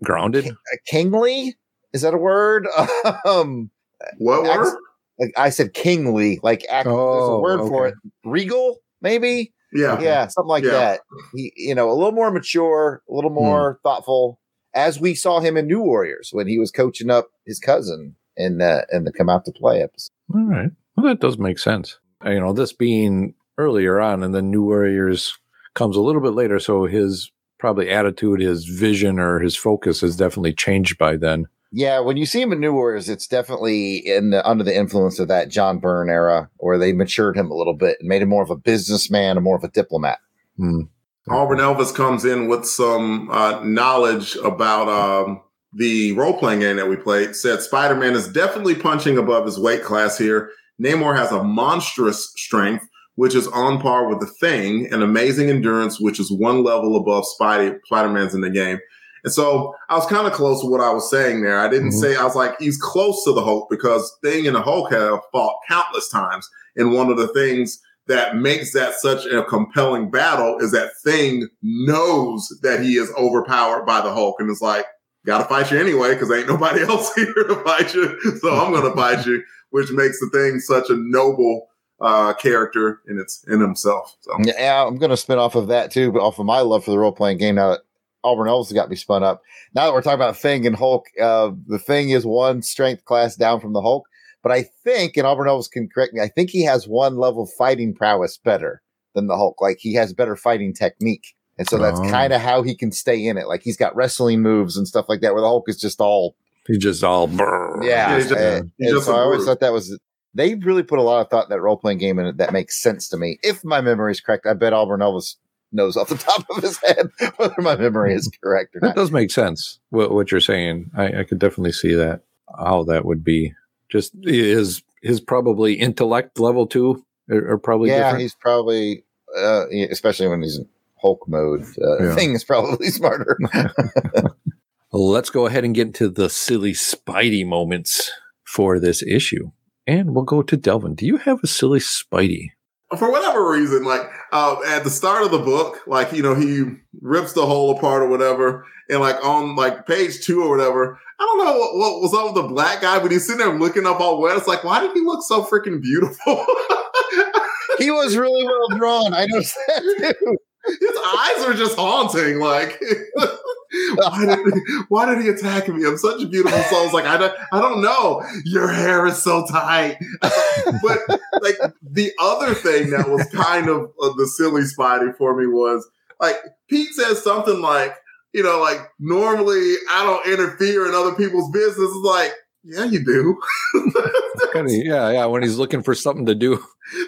Grounded. uh, kingly. Is that a word? um, What Ex- word? Like I said, kingly. Like act, there's a Oh, word for it. Regal, maybe. Yeah. Yeah, something like Yeah. that. He, you know, a little more mature, a little more thoughtful, as we saw him in New Warriors when he was coaching up his cousin in the in the come out to play episode. All right. Well, that does make sense. Uh, You know, this being earlier on, and then New Warriors comes a little bit later, so his probably attitude, his vision, or his focus has definitely changed by then. Yeah, when you see him in New Warriors, it's definitely in the under the influence of that John Byrne era, where they matured him a little bit and made him more of a businessman and more of a diplomat. Hmm. Auburn Elvis comes in with some uh, knowledge about um, the role playing game that we played. Said Spider Man is definitely punching above his weight class here. Namor has a monstrous strength, which is on par with the Thing, and amazing endurance, which is one level above Spidey. Spider Man's in the game. And so I was kind of close to what I was saying there. I didn't Mhm. say, I was like, he's close to the Hulk because Thing and the Hulk have fought countless times. And one of the things that makes that such a compelling battle is that Thing knows that he is overpowered by the Hulk and is like, gotta fight you anyway because ain't nobody else here to fight you. So I'm gonna fight you, which makes the Thing such a noble uh, character in its in himself. So Yeah, I'm going to spin off of that too, but off of my love for the role playing game now that Auburn Elvis got me spun up. Now that we're talking about Thing and Hulk, uh, the Thing is one strength class down from the Hulk, but I think, and Auburn Elvis can correct me, I think he has one level of fighting prowess better than the Hulk. Like he has better fighting technique. And so that's Oh. kind of how he can stay in it. Like he's got wrestling moves and stuff like that, where the Hulk is just all He's just all brr. yeah. Yeah, he's just- and, he's and just so a I always thought that was they really put a lot of thought in that role playing game and that makes sense to me. If my memory is correct, I bet Auburn Elvis knows off the top of his head whether my memory is correct or That not. That does make sense. What, what you're saying, I, I could definitely see that. How that would be. Just his his probably intellect level too, are, are probably yeah, different. he's probably uh, especially when he's in Hulk mode. Uh, Yeah. Thing is probably smarter. Let's go ahead and get into the silly Spidey moments for this issue, and we'll go to Delvin. Do you have a silly Spidey? For whatever reason, like uh, at the start of the book, like you know, he rips the hole apart or whatever, and like on like page two or whatever, I don't know what, what was up with the black guy, but he's sitting there looking up all wet. It's like, why did he look so freaking beautiful? he was really well drawn. I noticed that too. His eyes are just haunting. Like, why did why did he attack me? I'm such a beautiful soul. It's like I don't I don't know. Your hair is so tight. but like the other thing that was kind of uh, the silly Spidey for me was like Pete says something like, you know, like normally I don't interfere in other people's business. It's like, yeah, you do. Yeah, yeah. When he's looking for something to do,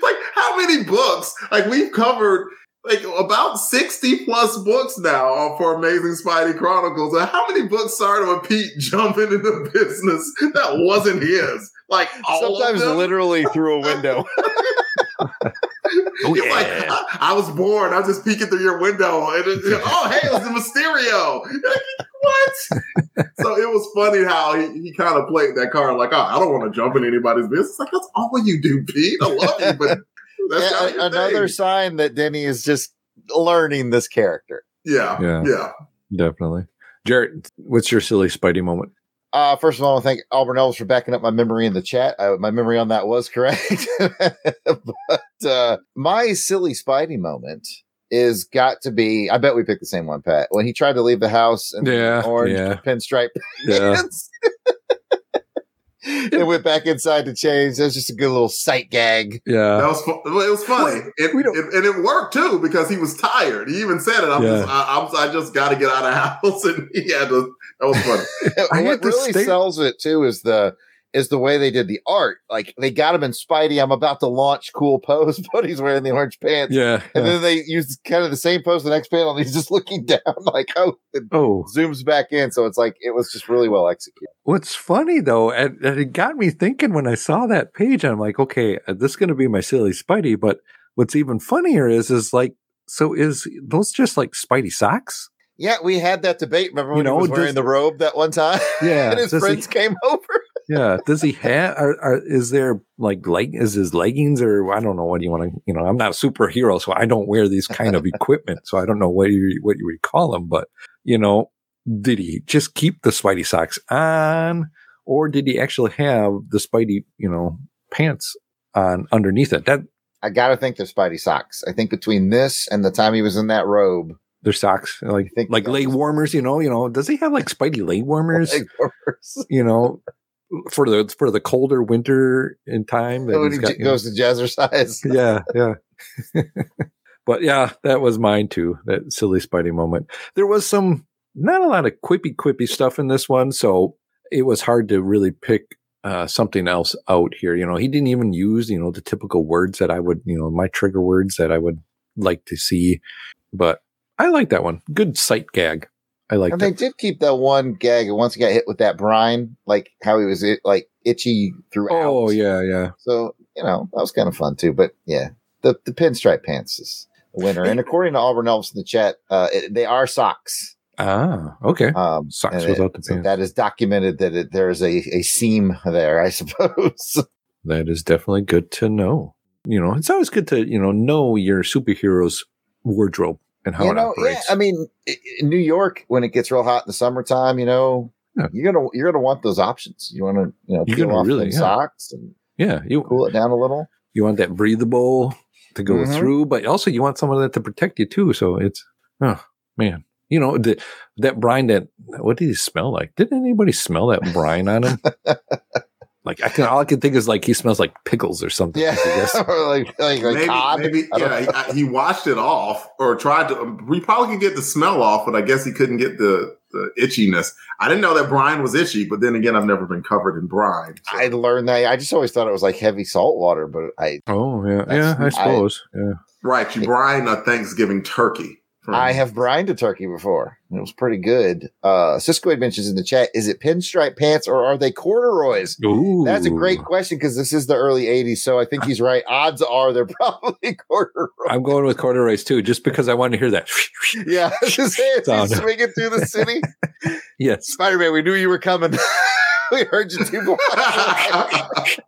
like how many books like we've covered like about 60 plus books now for amazing spidey chronicles and how many books started with pete jumping into business that wasn't his like Sometimes literally through a window. Oh, It's like. I, I was born. I was just peeking through your window, and it, oh, hey, it was the Mysterio. what? so it was funny how he, he kind of played that card like, oh, I don't want to jump in anybody's business. Like that's all you do, Pete. I love you, but that's Yeah, another thing. sign that Denny is just learning this character. Yeah, Yeah. yeah. definitely. Jared, what's your silly Spidey moment? Uh, first of all, I want to thank Auburn Elvis for backing up my memory in the chat. Uh, my memory on that was correct. but uh, my silly Spidey moment is got to be. I bet we picked the same one, Pat. When he tried to leave the house and Yeah, orange yeah. pinstripe Yeah. pants. And went back inside to change. That was just a good little sight gag. Yeah, that was fu- well, it was funny, it, it- and it worked too because he was tired. He even said it. I'm Yeah. just, I, I'm, I just got to get out of house, and he had to. That was funny. What really stay- sells it too is the is the way they did the art. Like they got him in Spidey. I'm about to launch cool pose, but he's wearing the orange pants. yeah. And yeah. then they use kind of the same pose the next panel. And he's just looking down, like oh, Oh, zooms back in. So it's like it was just really well executed. What's funny though, and, and it got me thinking when I saw that page. I'm like, okay, uh, this is going to be my silly Spidey. But what's even funnier is, is like, so is those just like Spidey socks? Yeah, we had that debate. Remember when You know, he was wearing does- the robe that one time? Yeah, and his does he- friends came over. Yeah. Does he have? Are, are, is there like leg? Is his leggings or I don't know what you want to? You know, I'm not a superhero, so I don't wear these kind of equipment, so I don't know what you what you would call them. But you know, did he just keep the Spidey socks on, or did he actually have the Spidey, you know, pants on underneath it? That I gotta think they're Spidey socks. I think between this and the time he was in that robe, their socks like like leg warmers. You know, you know. Does he have like Spidey leg warmers? leg warmers. you know. For the for the colder winter in time, that he got, j- you know- goes to jazzercise. yeah, yeah. but yeah, that was mine too. That silly Spidey moment. There was some not a lot of quippy quippy stuff in this one, so it was hard to really pick uh, something else out here. You know, he didn't even use you know the typical words that I would you know my trigger words that I would like to see. But I like that one. Good sight gag. I like And they did keep that one gag. and Once he got hit with that brine, like how he was it, like itchy throughout. Oh yeah, yeah. So you know that was kind of fun too. But yeah, the the pinstripe pants is the winner. And according to Auburn Elvis in the chat, uh, it, they are socks. Ah, okay. Um, Socks without the so pants. That is documented that it, there is a, a seam there, I suppose. That is definitely good to know. You know, it's always good to, you know, know your superhero's wardrobe and how you it know, yeah. I mean, in New York, when it gets real hot in the summertime, you know, Yeah. you're gonna you're gonna want those options. You want to you know You're peel gonna off really, yeah. socks and yeah, you cool it down a little. you want that breathable to go Mhm. through, but also you want some of that to protect you too. So it's oh man. You know, the that brine that what did he smell like? Didn't anybody smell that brine on him? like I can all I can think is like he smells like pickles or something. Yeah, I guess. or like like, like maybe, cod. maybe yeah, he, he washed it off or tried to. Um, we probably could get the smell off, but I guess he couldn't get the, the itchiness. I didn't know that brine was itchy, but then again, I've never been covered in brine. so- I learned that. I just always thought it was like heavy salt water, but I Oh yeah, yeah, I I- suppose. yeah. right, you brine a Thanksgiving turkey. I have brined a turkey before. It was pretty good. Uh Cisco mentions in the chat, is it pinstripe pants or are they corduroys? Ooh. That's a great question because this is the early 80s, so I think he's right. Odds are they're probably corduroys. I'm going with corduroys too, just because I want to hear that. Yeah, just saying, swinging through the city. yes. Spider Man, we knew you were coming. we heard you two blocks.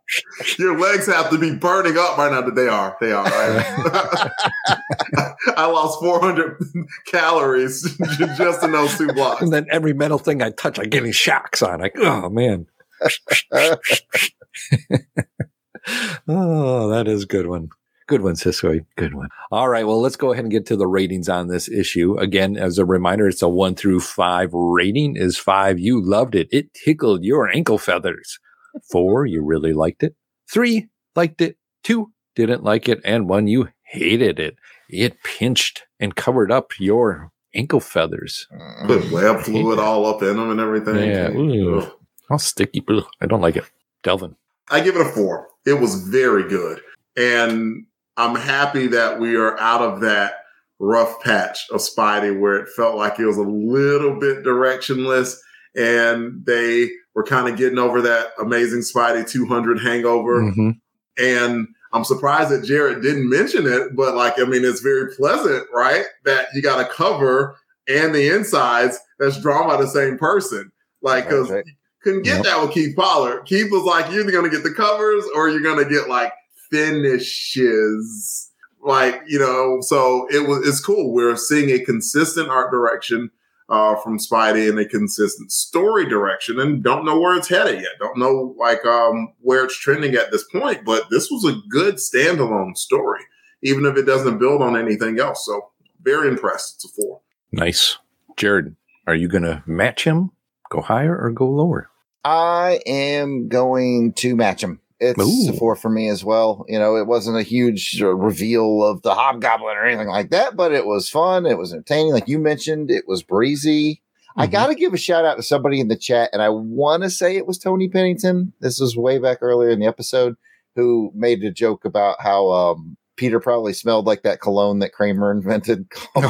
Your legs have to be burning up right now. That they are. They are. Right? I lost 400 calories just in those two blocks. And then every metal thing I touch, I get any shocks on. Like, oh man. oh, that is a good one. Good one, Cisco. Good one. All right. Well, let's go ahead and get to the ratings on this issue. Again, as a reminder, it's a one through five rating. Is five, you loved it. It tickled your ankle feathers. Four, you really liked it. Three, liked it. Two, didn't like it. And one, you hated it. It pinched and covered up your ankle feathers. Put web fluid all up in them and everything. Yeah, ooh. All sticky. Ugh, I don't like it. Delvin. I give it a four. It was very good. And I'm happy that we are out of that rough patch of Spidey where it felt like it was a little bit directionless and they were kind of getting over that amazing Spidey 200 hangover. Mhm. And I'm surprised that Jared didn't mention it, but like, I mean, it's very pleasant, right? That you got a cover and the insides that's drawn by the same person. Like, because Right. couldn't get Yep. that with Keith Pollard. Keith was like, you're either going to get the covers or you're going to get like finishes. Like, you know, so it was, it's cool. We're seeing a consistent art direction uh, from Spidey and a consistent story direction and don't know where it's headed yet. Don't know like um, where it's trending at this point, but this was a good standalone story, even if it doesn't build on anything else. So very impressed. It's a four. Nice. Jared, are you going to match him, go higher or go lower? I am going to match him. It's a Ooh. four for me as well. You know, it wasn't a huge reveal of the hobgoblin or anything like that, but it was fun. It was entertaining. Like you mentioned, it was breezy. I Mhm. got to give a shout out to somebody in the chat, and I want to say it was Tony Pennington. This was way back earlier in the episode, who made a joke about how um, Peter probably smelled like that cologne that Kramer invented. I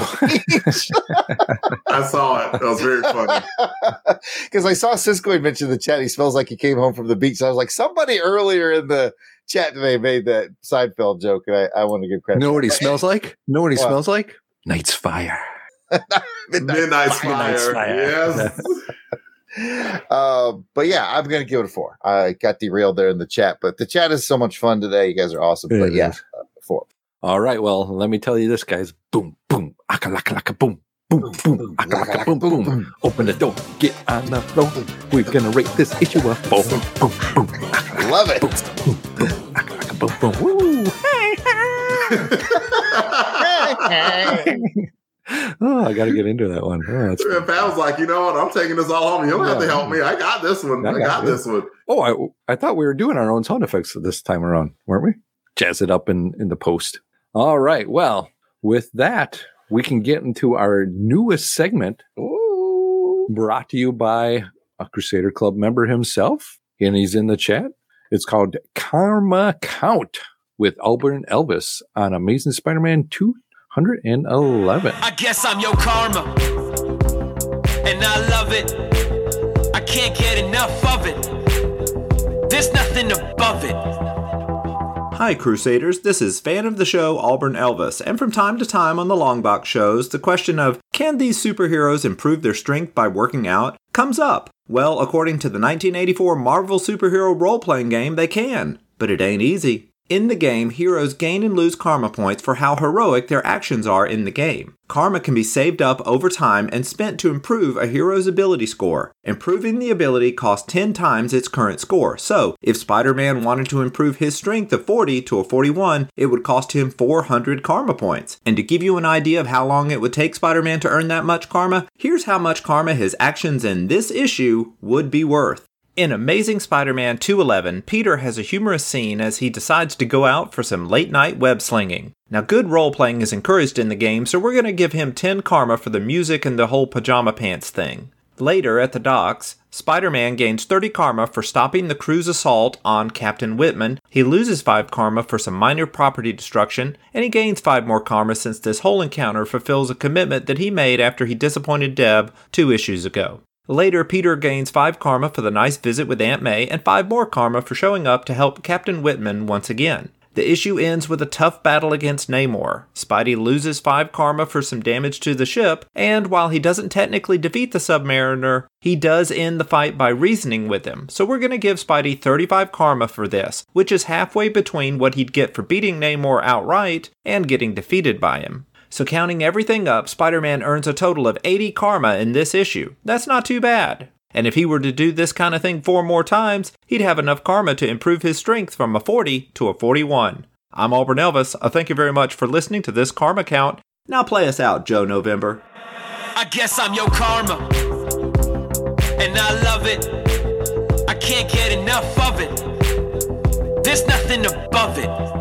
saw it. That was very funny. Because I saw Cisco had mentioned the chat, he smells like he came home from the beach. So I was like, somebody earlier in the chat today made that Seinfeld joke, and I, I want to give credit. know what he smells like? Know what he What? smells like? Night's fire. Midnight Spire. Spire. Yes. uh, but yeah, I'm gonna give it a four. I got derailed there in the chat, but the chat is so much fun today. You guys are awesome. But It yeah, is. uh, All right. Well, let me tell you this, guys. Boom, boom, aka laka laka boom, boom, boom, aka laka boom, boom. Open the door, get on the floor. We're gonna rate this issue a four. Boom, boom, boom, Love it. boom, boom, aka laka boom, boom. Woo! oh, I got to get into that one. Oh, that's was like, you know what? I'm taking this all home. You don't have to help me. I got this one. I I got got this one. Oh, I, I thought we were doing our own sound effects this time around, weren't we? Jazz it up in, in the post. All right. Well, with that, we can get into our newest segment brought to you by a Crusader Club member himself, and he's in the chat. It's called Karma Count with Albert and Elvis on Amazing Spider Man 211. I guess I'm your karma. And I love it. I can't get enough of it. There's nothing above it. Hi, Crusaders. This is fan of the show Auburn Elvis, and from time to time on the Longbox shows, the question of can these superheroes improve their strength by working out comes up. Well, according to the 1984 Marvel superhero role playing game, they can, but it ain't easy. In the game, heroes gain and lose karma points for how heroic their actions are in the game. Karma can be saved up over time and spent to improve a hero's ability score. Improving the ability costs 10 times its current score. So, if Spider Man wanted to improve his strength of 40 to a 41, it would cost him 400 karma points. And to give you an idea of how long it would take Spider Man to earn that much karma, here's how much karma his actions in this issue would be worth. In Amazing Spider Man 211, Peter has a humorous scene as he decides to go out for some late night web slinging. Now, good role playing is encouraged in the game, so we're going to give him 10 karma for the music and the whole pajama pants thing. Later, at the docks, Spider Man gains 30 karma for stopping the crew's assault on Captain Whitman. He loses 5 karma for some minor property destruction, and he gains 5 more karma since this whole encounter fulfills a commitment that he made after he disappointed Deb two issues ago. Later, Peter gains 5 karma for the nice visit with Aunt May and 5 more karma for showing up to help Captain Whitman once again. The issue ends with a tough battle against Namor. Spidey loses 5 karma for some damage to the ship, and while he doesn't technically defeat the Submariner, he does end the fight by reasoning with him. So we're going to give Spidey 35 karma for this, which is halfway between what he'd get for beating Namor outright and getting defeated by him. So, counting everything up, Spider Man earns a total of 80 karma in this issue. That's not too bad. And if he were to do this kind of thing four more times, he'd have enough karma to improve his strength from a 40 to a 41. I'm Auburn Elvis. I thank you very much for listening to this karma count. Now play us out, Joe November. I guess I'm your karma. And I love it. I can't get enough of it. There's nothing above it.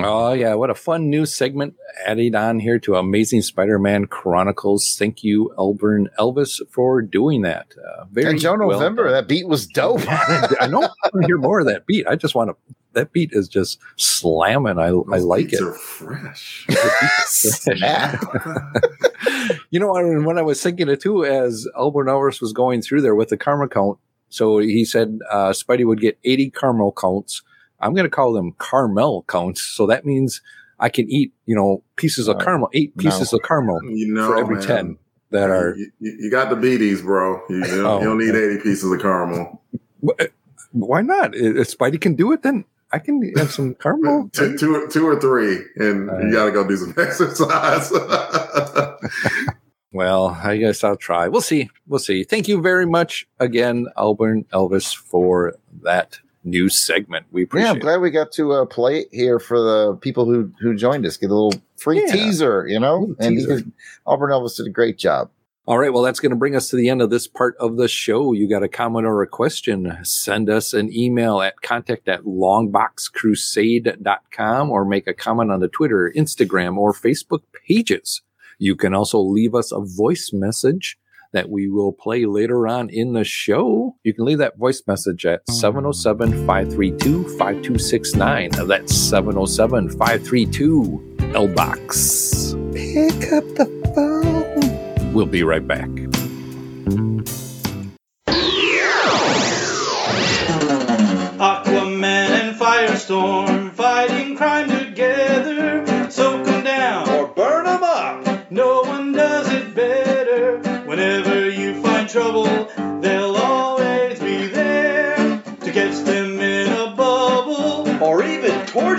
Oh, yeah. What a fun new segment added on here to Amazing Spider Man Chronicles. Thank you, Auburn Elvis, for doing that. Uh, very And Joe well November, done. that beat was dope. I know. I want to hear more of that beat. I just want to. That beat is just slamming. I, I like beats it. Are fresh. Snap. you know, and when I was thinking it too, as Auburn Elvis was going through there with the karma count, so he said uh, Spidey would get 80 caramel counts. I'm going to call them caramel counts. So that means I can eat, you know, pieces of No. caramel, eight pieces of caramel You know, for every man. 10 that are. You, you- you got the beaties, bro. You, you don't, Oh, you don't need okay. 80 pieces of caramel. Why not? If Spidey can do it, then I can have some caramel. Two, two, or- three, and Uh, you got to go do some exercise. Well, I guess I'll try. We'll see. We'll see. Thank you very much again, Auburn Elvis, for that new segment. We Yeah, appreciate I'm it. glad we got to uh, play it here for the people who who joined us. Get a little free Yeah. teaser, you know. And teaser. did, Auburn Elvis did a great job. All right. Well, that's going to bring us to the end of this part of the show. You got a comment or a question, send us an email at contact at longboxcrusade.com or make a comment on the Twitter, Instagram, or Facebook pages. You can also leave us a voice message that we will play later on in the show. You can leave that voice message at 707 532 5269. That's 707 532 LBOX. Pick up the phone. We'll be right back. Aquaman and Firestorm fighting crime together.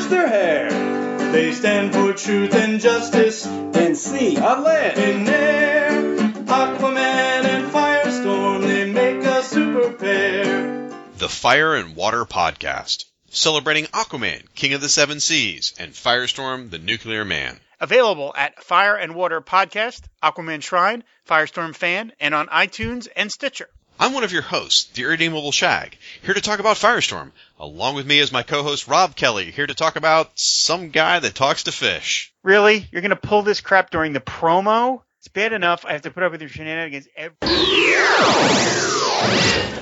They stand for truth and justice. In sea, on land, In air, Aquaman and Firestorm, they make a super pair. The Fire and Water Podcast, celebrating Aquaman, King of the Seven Seas, and Firestorm, the Nuclear Man. Available at Fire and Water Podcast, Aquaman Shrine, Firestorm Fan, and on iTunes and Stitcher. I'm one of your hosts, the Irredeemable Shag, here to talk about Firestorm. Along with me is my co-host Rob Kelly, here to talk about some guy that talks to fish. Really? You're going to pull this crap during the promo? It's bad enough I have to put up with your shenanigans every.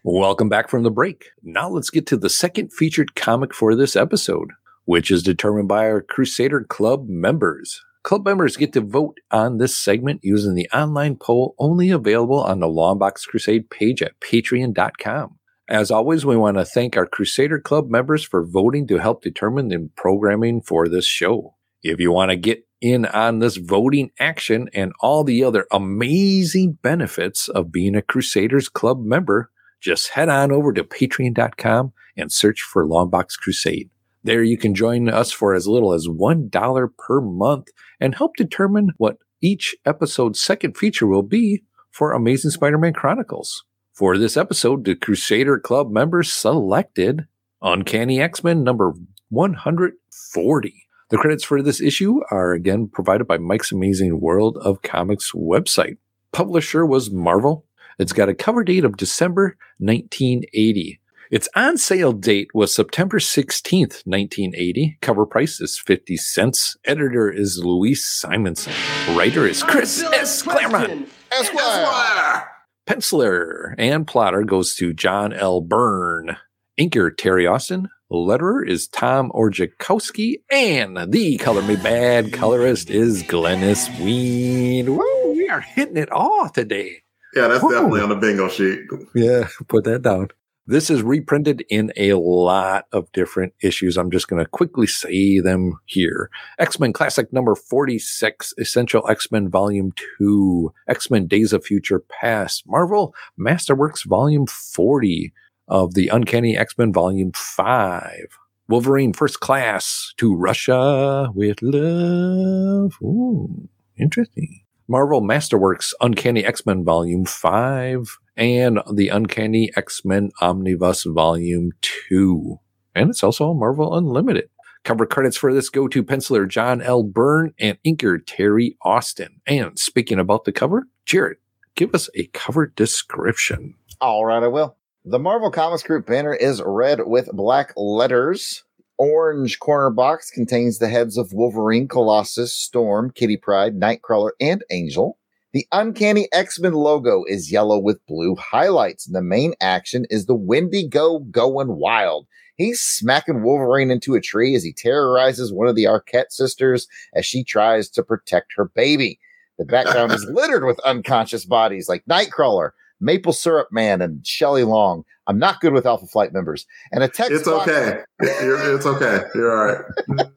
Welcome back from the break. Now let's get to the second featured comic for this episode, which is determined by our Crusader Club members. Club members get to vote on this segment using the online poll only available on the Longbox Crusade page at patreon.com. As always, we want to thank our Crusader Club members for voting to help determine the programming for this show. If you want to get in on this voting action and all the other amazing benefits of being a Crusaders Club member, just head on over to patreon.com and search for Longbox Crusade. There you can join us for as little as $1 per month and help determine what each episode's second feature will be for Amazing Spider-Man Chronicles. For this episode, the Crusader Club members selected Uncanny X-Men number 140. The credits for this issue are again provided by Mike's Amazing World of Comics website. Publisher was Marvel. It's got a cover date of December 1980. Its on sale date was September 16th, 1980. Cover price is 50 cents. Editor is Louise Simonson. Writer is Chris S. Claremont. Esquire. Penciler and plotter goes to John L. Byrne. Inker Terry Austin. Letterer is Tom Orzechowski. And the color me bad colorist is Glynis Wein. Woo, we are hitting it all today. Yeah, that's Woo. definitely on the bingo sheet. Yeah, put that down. This is reprinted in a lot of different issues. I'm just going to quickly say them here. X-Men Classic number 46, Essential X-Men Volume 2, X-Men Days of Future Past, Marvel Masterworks Volume 40 of the Uncanny X-Men Volume 5. Wolverine First Class to Russia with Love. Ooh, interesting. Marvel Masterworks Uncanny X-Men Volume 5 and the Uncanny X-Men Omnibus Volume 2. And it's also Marvel Unlimited. Cover credits for this go to penciler John L. Byrne and inker Terry Austin. And speaking about the cover, Jared, give us a cover description. All right, I will. The Marvel Comics Group banner is red with black letters. Orange corner box contains the heads of Wolverine, Colossus, Storm, Kitty Pryde, Nightcrawler, and Angel. The Uncanny X-Men logo is yellow with blue highlights. And the main action is the Wendigo going wild. He's smacking Wolverine into a tree as he terrorizes one of the Arquette sisters as she tries to protect her baby. The background is littered with unconscious bodies like Nightcrawler, Maple Syrup Man, and Shelley Long. I'm not good with Alpha Flight members. And a text It's box- okay. You're, it's okay. You're all right.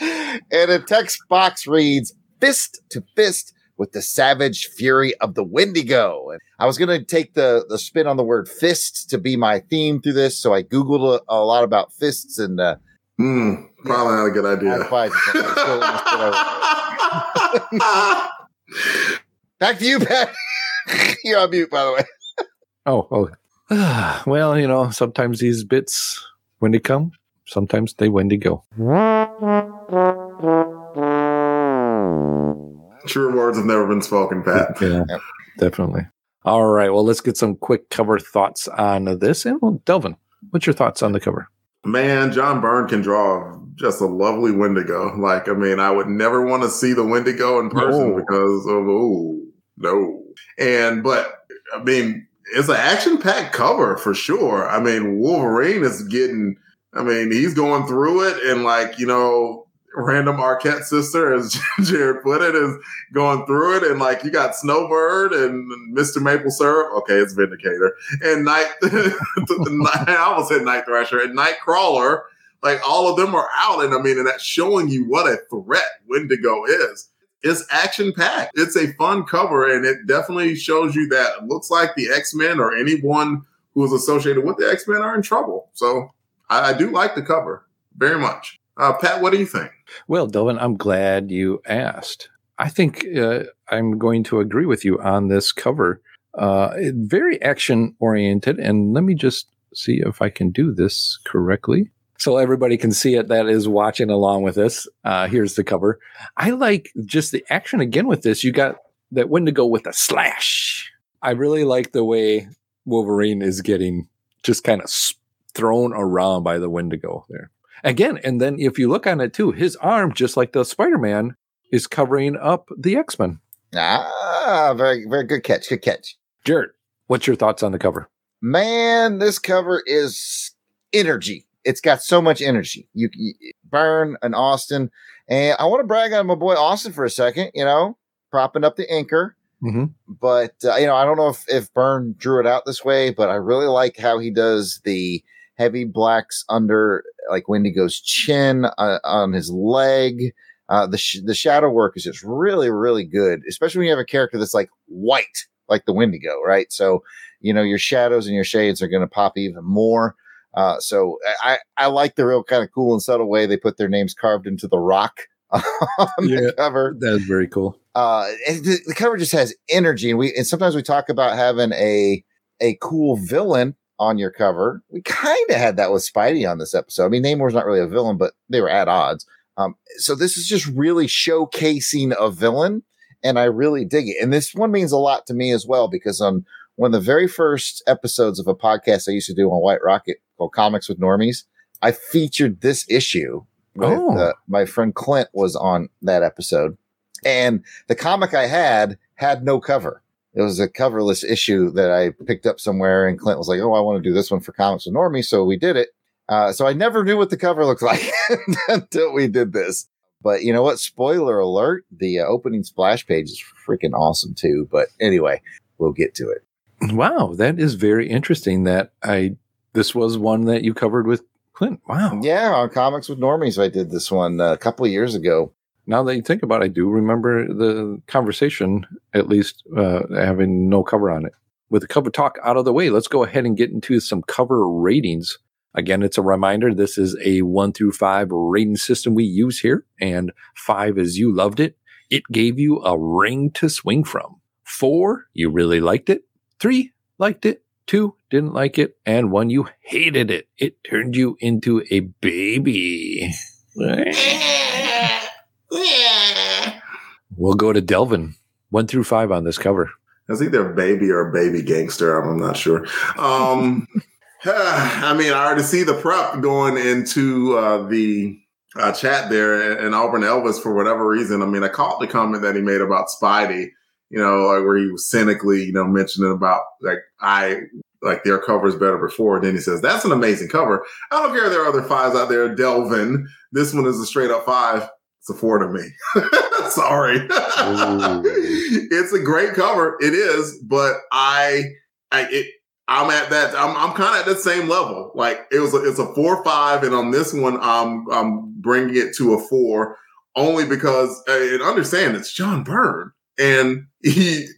and a text box reads fist to fist with the savage fury of the Wendigo. And I was going to take the, the spin on the word fist to be my theme through this. So I Googled a, a lot about fists and, uh, Mm, probably not a good idea. modified- still almost put out- Back to you, Pat. You're on mute, by the way. Oh, oh. well, you know, sometimes these bits, when they come, sometimes they when they go. True words have never been spoken, Pat. Yeah, definitely. All right. Well, let's get some quick cover thoughts on this. And well, Delvin, what's your thoughts on the cover? Man, John Byrne can draw just a lovely Wendigo. Like, I mean, I would never want to see the Wendigo in person No. because of oh no. And but I mean, it's an action packed cover for sure. I mean, Wolverine is getting. I mean, he's going through it, and like you know, random Arquette sister, as Jared put it, is going through it, and like you got Snowbird and Mister Maple Syrup. Okay, it's Vindicator and Night. I almost said Night Thrasher and Nightcrawler. Like all of them are out, and I mean, and that's showing you what a threat Wendigo is. It's action packed. It's a fun cover, and it definitely shows you that looks like the X Men or anyone who is associated with the X Men are in trouble. So I, I do like the cover very much. Uh, Pat, what do you think? Well, Delvin, I'm glad you asked. I think uh, I'm going to agree with you on this cover. Uh, very action oriented, and let me just see if I can do this correctly. So everybody can see it that is watching along with us. Uh, here's the cover. I like just the action again with this. You got that Wendigo with a slash. I really like the way Wolverine is getting just kind of thrown around by the Wendigo there. Again, and then if you look on it too, his arm, just like the Spider Man, is covering up the X Men. Ah, very, very good catch. Good catch. Jared, what's your thoughts on the cover? Man, this cover is energy. It's got so much energy. You, you Byrne and Austin, and I want to brag on my boy Austin for a second. You know, propping up the inker. Mm-hmm. But uh, you know, I don't know if if Byrne drew it out this way, but I really like how he does the heavy blacks under like Wendigo's chin uh, on his leg. Uh, the sh- the shadow work is just really really good, especially when you have a character that's like white, like the Wendigo, right? So you know your shadows and your shades are going to pop even more. Uh, so I I like the real kind of cool and subtle way they put their names carved into the rock on the cover That's very cool. uh the, the cover just has energy and we and sometimes we talk about having a a cool villain on your cover. We kind of had that with spidey on this episode. I mean namor's not really a villain but they were at odds. Um so this is just really showcasing a villain and i really dig it. And this one means a lot to me as well because on one of the very first episodes of a podcast i used to do on white rocket called comics with normies i featured this issue with, Oh. uh, my friend clint was on that episode. And the comic I had had no cover. It was a coverless issue that I picked up somewhere, and Clint was like, "Oh, I want to do this one for Comics with Normie," so we did it. Uh, so I never knew what the cover looked like until we did this. But you know what? Spoiler alert: the uh, opening splash page is freaking awesome too. But anyway, we'll get to it. Wow, that is very interesting. That I this was one that you covered with Clint. Wow. Yeah, on Comics with Normies, I did this one uh, a couple of years ago. Now that you think about it, I do remember the conversation, at least uh, having no cover on it. With the cover talk out of the way, let's go ahead and get into some cover ratings. Again, it's a reminder this is a one through five rating system we use here, and five is you loved it. It gave you a ring to swing from. Four, you really liked it. Three, liked it. Two, didn't like it. And one, you hated it. It turned you into a baby. We'll go to Delvin. One through five on this cover. It's either baby or baby gangster. I'm not sure. Um, I mean, I already see the prep going into uh, the uh, chat there, and Auburn Elvis for whatever reason. I mean, I caught the comment that he made about Spidey. You know, like where he was cynically, you know, mentioning about like I like their covers better before. And Then he says that's an amazing cover. I don't care if there are other fives out there. Delvin, this one is a straight up five. It's a four to me. Sorry. it's a great cover. It is, but I, I, it, I'm at that. I'm, I'm kind of at that same level. Like it was, a, it's a four five, and on this one, I'm, I'm bringing it to a four, only because uh, and understand it's John Byrne, and he,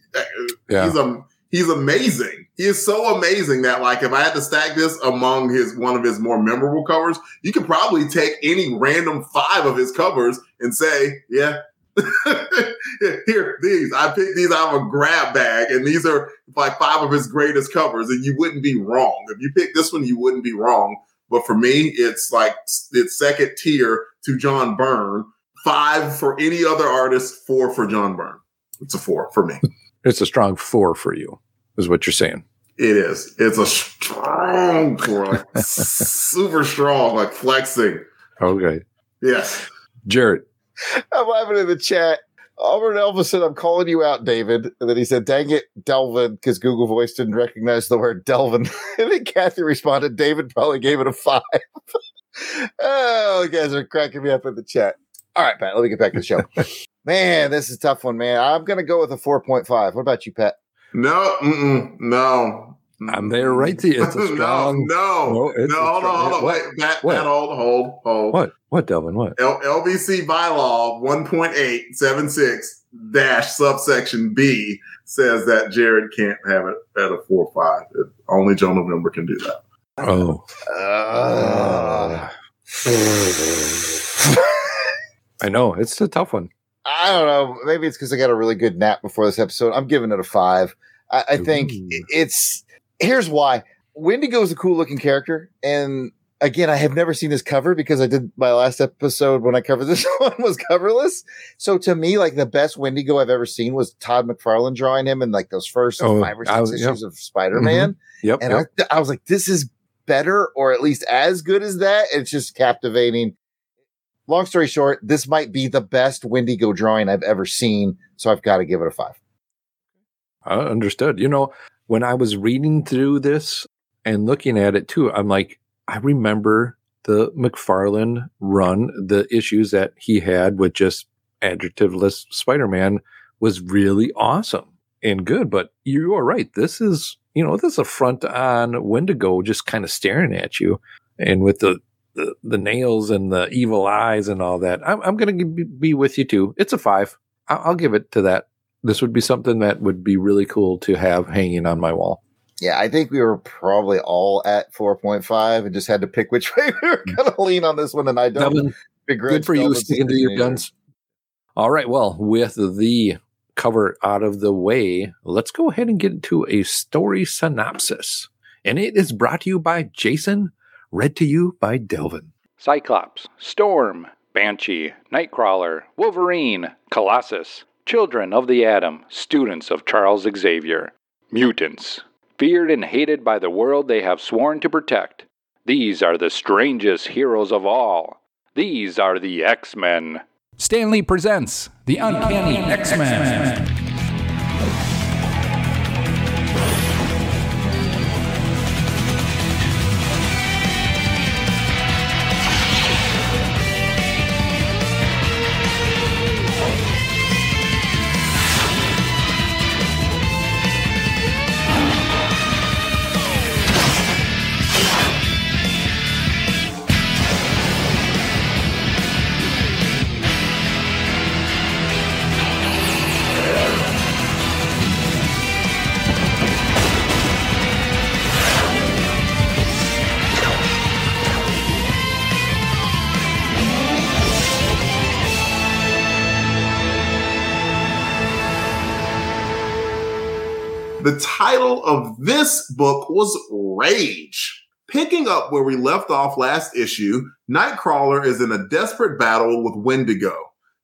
Yeah. he's a, he's amazing. He is so amazing that like if I had to stack this among his one of his more memorable covers, you could probably take any random five of his covers and say, yeah. Here, these. I picked these out of a grab bag, and these are like five of his greatest covers, and you wouldn't be wrong. If you pick this one, you wouldn't be wrong. But for me, it's like it's second tier to John Byrne. Five for any other artist, four for John Byrne. It's a four for me. It's a strong four for you, is what you're saying. It is. It's a strong four, like super strong, like flexing. Okay. Yes. Jared. I'm laughing in the chat. Auburn Elvis said, I'm calling you out, David. And then he said, dang it, Delvin, because Google Voice didn't recognize the word Delvin. and then Kathy responded, David probably gave it a five. oh, you guys are cracking me up in the chat. All right, Pat, let me get back to the show. man, this is a tough one, man. I'm going to go with a 4.5. What about you, Pat? No, mm-mm, no. I'm there right to you. It's a strong. no, no, No, no. it's a hold on, hold on. what? Wait, Pat, What? Pat, hold, hold, hold. What? What, Delvin? What? L- LBC bylaw 1.876 dash subsection B says that Jared can't have it at a 4 or 5. It, only Joe November can do that. Oh. Uh, I know it's a tough one. I don't know. Maybe it's because I got a really good nap before this episode. I'm giving it a five. I, I think it's here's why. Wendigo is a cool looking character, and again, I have never seen this cover because I did my last episode when I covered this one was coverless. So to me, like the best Wendigo I've ever seen was Todd McFarlane drawing him in like those first Oh, five or six was- yep. issues of Spider Man, mm-hmm. Yep. and yep. I, I was like, this is better, or at least as good as that. It's just captivating. Long story short, this might be the best Wendigo drawing I've ever seen, so I've got to give it a five. I understood. You know, when I was reading through this and looking at it too, I'm like, I remember the McFarlane run, the issues that he had with just adjectiveless Spider Man was really awesome and good. But you are right. This is, you know, this is a front on Wendigo just kind of staring at you. And with the, the, the nails and the evil eyes and all that, I'm, I'm going to be, with you too. It's a five. I'll, I'll give it to that this would be something that would be really cool to have hanging on my wall. Yeah, I think we were probably all at 4.5 and just had to pick which way we were hmm. going to lean on this one. And I don't good for you sticking to your guns. All right. Well, with the cover out of the way, let's go ahead and get into a story synopsis. And it is brought to you by Jason, read to you by Delvin. Cyclops, Storm, Banshee, Nightcrawler, Wolverine, Colossus, Children of the Atom, students of Charles Xavier, mutants, feared and hated by the world they have sworn to protect. These are the strangest heroes of all. These are the X Men. Stan Lee presents The Uncanny X Men. Title of this book was Rage. Picking up where we left off last issue, Nightcrawler is in a desperate battle with Wendigo.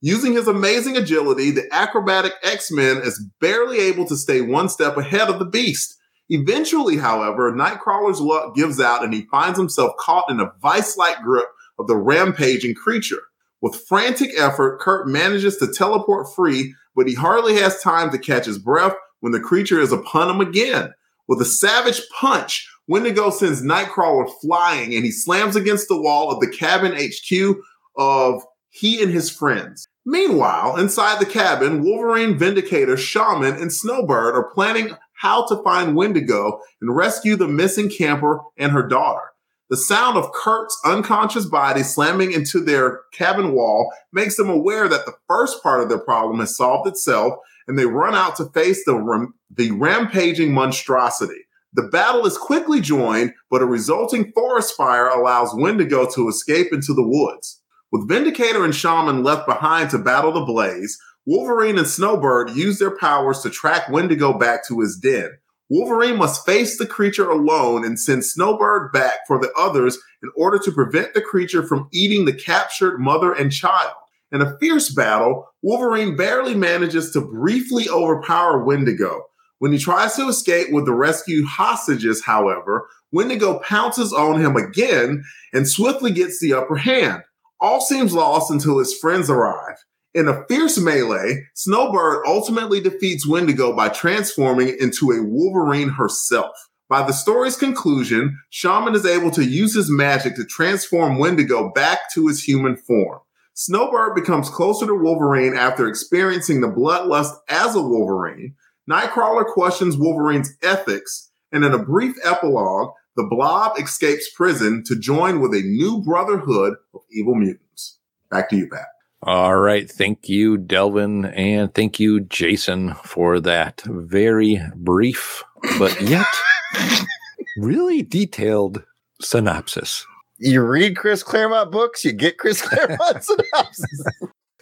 Using his amazing agility, the acrobatic X-Men is barely able to stay one step ahead of the beast. Eventually, however, Nightcrawler's luck gives out and he finds himself caught in a vice-like grip of the rampaging creature. With frantic effort, Kurt manages to teleport free, but he hardly has time to catch his breath when the creature is upon him again. With a savage punch, Wendigo sends Nightcrawler flying and he slams against the wall of the cabin HQ of he and his friends. Meanwhile, inside the cabin, Wolverine, Vindicator, Shaman, and Snowbird are planning how to find Wendigo and rescue the missing camper and her daughter. The sound of Kurt's unconscious body slamming into their cabin wall makes them aware that the first part of their problem has solved itself, and they run out to face the, ram- the rampaging monstrosity. The battle is quickly joined, but a resulting forest fire allows Wendigo to escape into the woods. With Vindicator and Shaman left behind to battle the blaze, Wolverine and Snowbird use their powers to track Wendigo back to his den. Wolverine must face the creature alone and send Snowbird back for the others in order to prevent the creature from eating the captured mother and child. In a fierce battle, Wolverine barely manages to briefly overpower Wendigo. When he tries to escape with the rescued hostages, however, Wendigo pounces on him again and swiftly gets the upper hand. All seems lost until his friends arrive. In a fierce melee, Snowbird ultimately defeats Wendigo by transforming into a Wolverine herself. By the story's conclusion, Shaman is able to use his magic to transform Wendigo back to his human form. Snowbird becomes closer to Wolverine after experiencing the bloodlust as a Wolverine. Nightcrawler questions Wolverine's ethics, and in a brief epilogue, the Blob escapes prison to join with a new brotherhood of evil mutants. Back to you, Pat. All right. Thank you, Delvin. And thank you, Jason, for that very brief, but yet really detailed synopsis. You read Chris Claremont books, you get Chris Claremont synopsis.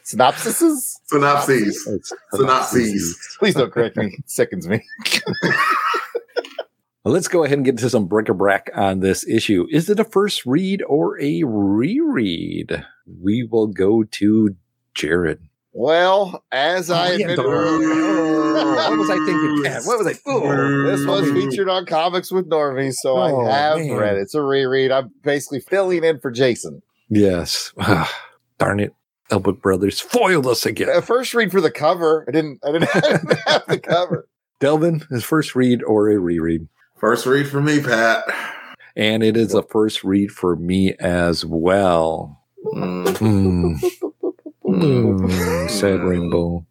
Synopsises? Synopses. Synopses. Please don't correct me. It sickens me. Well, let's go ahead and get to some bric-a-brac on this issue. Is it a first read or a reread? We will go to Jared. Well, as I Oh, yeah, admitted what was I thinking, Pat? What was I? Oh, This was featured on Comics with Normie, so Oh, I have man. read it. It's a reread. I'm basically filling in for Jason. Yes. Darn it. Elwood Brothers foiled us again. A first read for the cover. I didn't. I didn't, have the cover. Delvin, his first read or a reread? First read for me, Pat. And it is a first read for me as well. Hmm. Sad rainbow.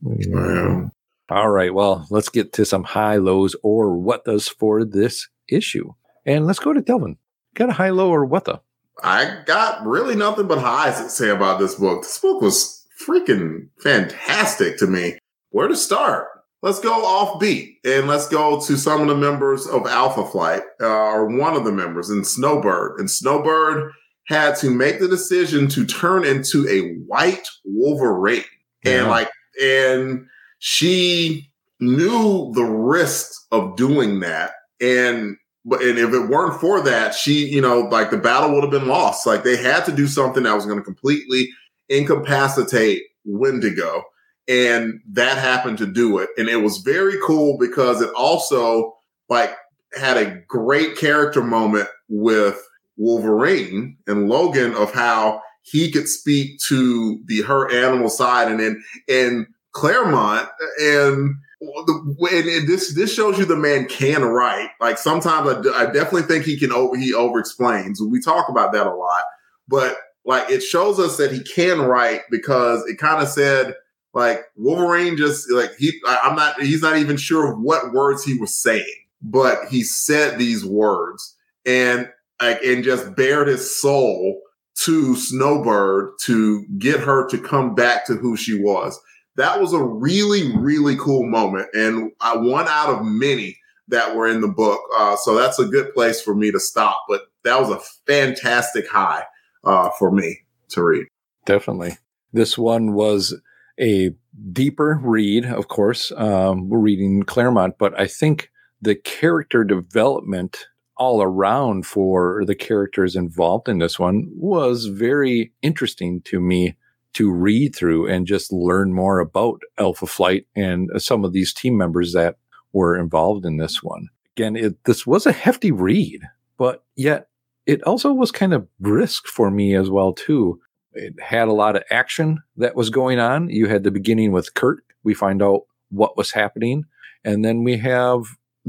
All right. Well, let's get to some high lows or what does for this issue. And let's go to Delvin. Got a high low or what the? I got really nothing but highs to say about this book. This book was freaking fantastic to me. Where to start? Let's go offbeat and let's go to some of the members of Alpha Flight, uh, or one of the members in Snowbird. And Snowbird had to make the decision to turn into a white Wolverine. And like, and she knew the risks of doing that. And but and if it weren't for that, she, you know, like the battle would have been lost. Like they had to do something that was going to completely incapacitate Wendigo. And that happened to do it. And it was very cool because it also like had a great character moment with Wolverine and Logan of how he could speak to the her animal side and then and Claremont and the, and, this this shows you the man can write. Like sometimes I, I definitely think he can over he over explains. We talk about that a lot, but like it shows us that he can write because it kind of said like Wolverine just like he I'm not he's not even sure what words he was saying, but he said these words and like and just bared his soul to Snowbird to get her to come back to who she was. That was a really, really cool moment, and I, one out of many that were in the book. Uh, so that's a good place for me to stop. But that was a fantastic high uh, for me to read. Definitely. This one was a deeper read, of course. Um, we're reading Claremont, but I think the character development all around for the characters involved in this one was very interesting to me to read through and just learn more about Alpha Flight and some of these team members that were involved in this one. Again, it, this was a hefty read, but yet it also was kind of brisk for me as well too. It had a lot of action that was going on. You had the beginning with Kurt. We find out what was happening, and then we have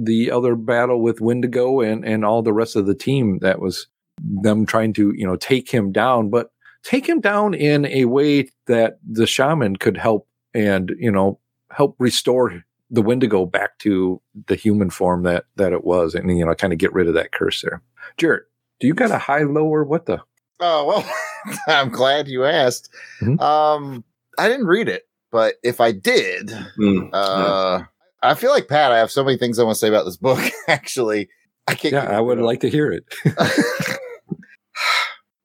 the other battle with Wendigo and and all the rest of the team that was them trying to you know take him down, but take him down in a way that the shaman could help and you know help restore the Wendigo back to the human form that that it was, and you know kind of get rid of that curse there. Jared, do you got a high, low, or what the? Oh well, I'm glad you asked. Mhm. Um, I didn't read it, but if I did, Mm. uh, I feel like Pat. I have so many things I want to say about this book. Actually, I can't. Yeah, I would like to hear it.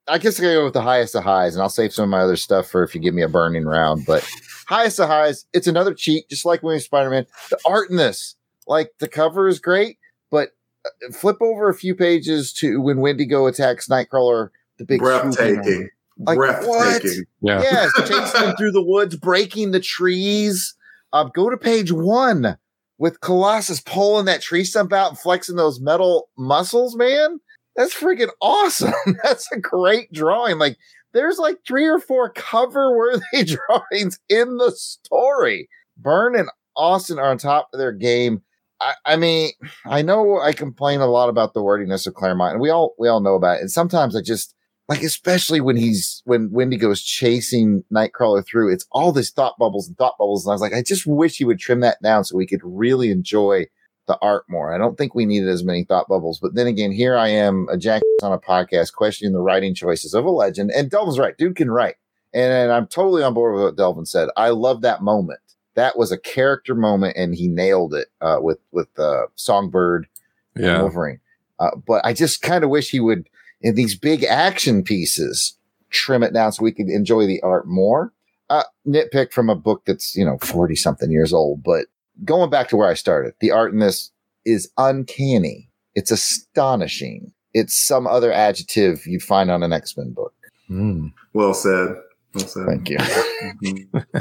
I guess I go with the highest of highs, and I'll save some of my other stuff for if you give me a burning round. But highest of highs, it's another cheat, just like when Spider Man. The art in this, like the cover is great, but uh, flip over a few pages to when Wendigo attacks Nightcrawler, the big Breathtaking. Like, Breathtaking. Yeah. Yes, chasing them through the woods, breaking the trees. Uh, go to page one with Colossus pulling that tree stump out and flexing those metal muscles, man. That's freaking awesome. That's a great drawing. Like, there's like three or four cover worthy drawings in the story. Byrne and Austin are on top of their game. I, I mean, I know I complain a lot about the wordiness of Claremont, and we all we all know about it. And sometimes I just like especially when he's when Wendigo's chasing Nightcrawler through, it's all this thought bubbles and thought bubbles. And I was like, I just wish he would trim that down so we could really enjoy the art more. I don't think we needed as many thought bubbles. But then again, here I am, a jack on a podcast, questioning the writing choices of a legend. And Delvin's right, dude can write. And I'm totally on board with what Delvin said. I love that moment. That was a character moment, and he nailed it uh, with with uh, Songbird and Yeah. Wolverine. Uh, but I just kind of wish he would in these big action pieces, trim it down so we can enjoy the art more. Uh, nitpick from a book that's, you know, 40 something years old, but going back to where I started, the art in this is uncanny. It's astonishing. It's some other adjective you'd find on an X-Men book. Well said. Well said. Thank you.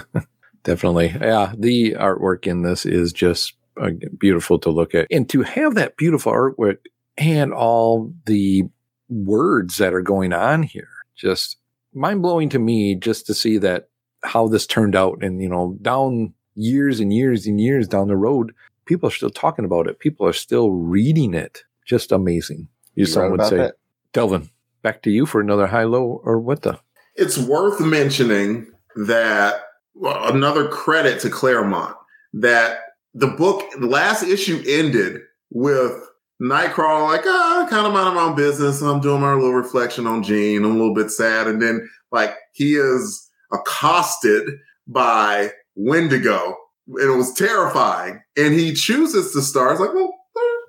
Definitely. Yeah. The artwork in this is just uh, beautiful to look at. And to have that beautiful artwork and all the words that are going on here, just mind blowing to me just to see that how this turned out. And, you know, down years and years and years down the road, people are still talking about it. People are still reading it. Just amazing. You, You some would say, that? Delvin, back to you for another high low or what the? It's worth mentioning that well, another credit to Claremont that the book, the last issue ended with Nightcrawler like, ah, kind of minding my own business. I'm doing my little reflection on Jean. I'm a little bit sad. And then like he is accosted by Wendigo and it was terrifying. And he chooses to start. It's like, well,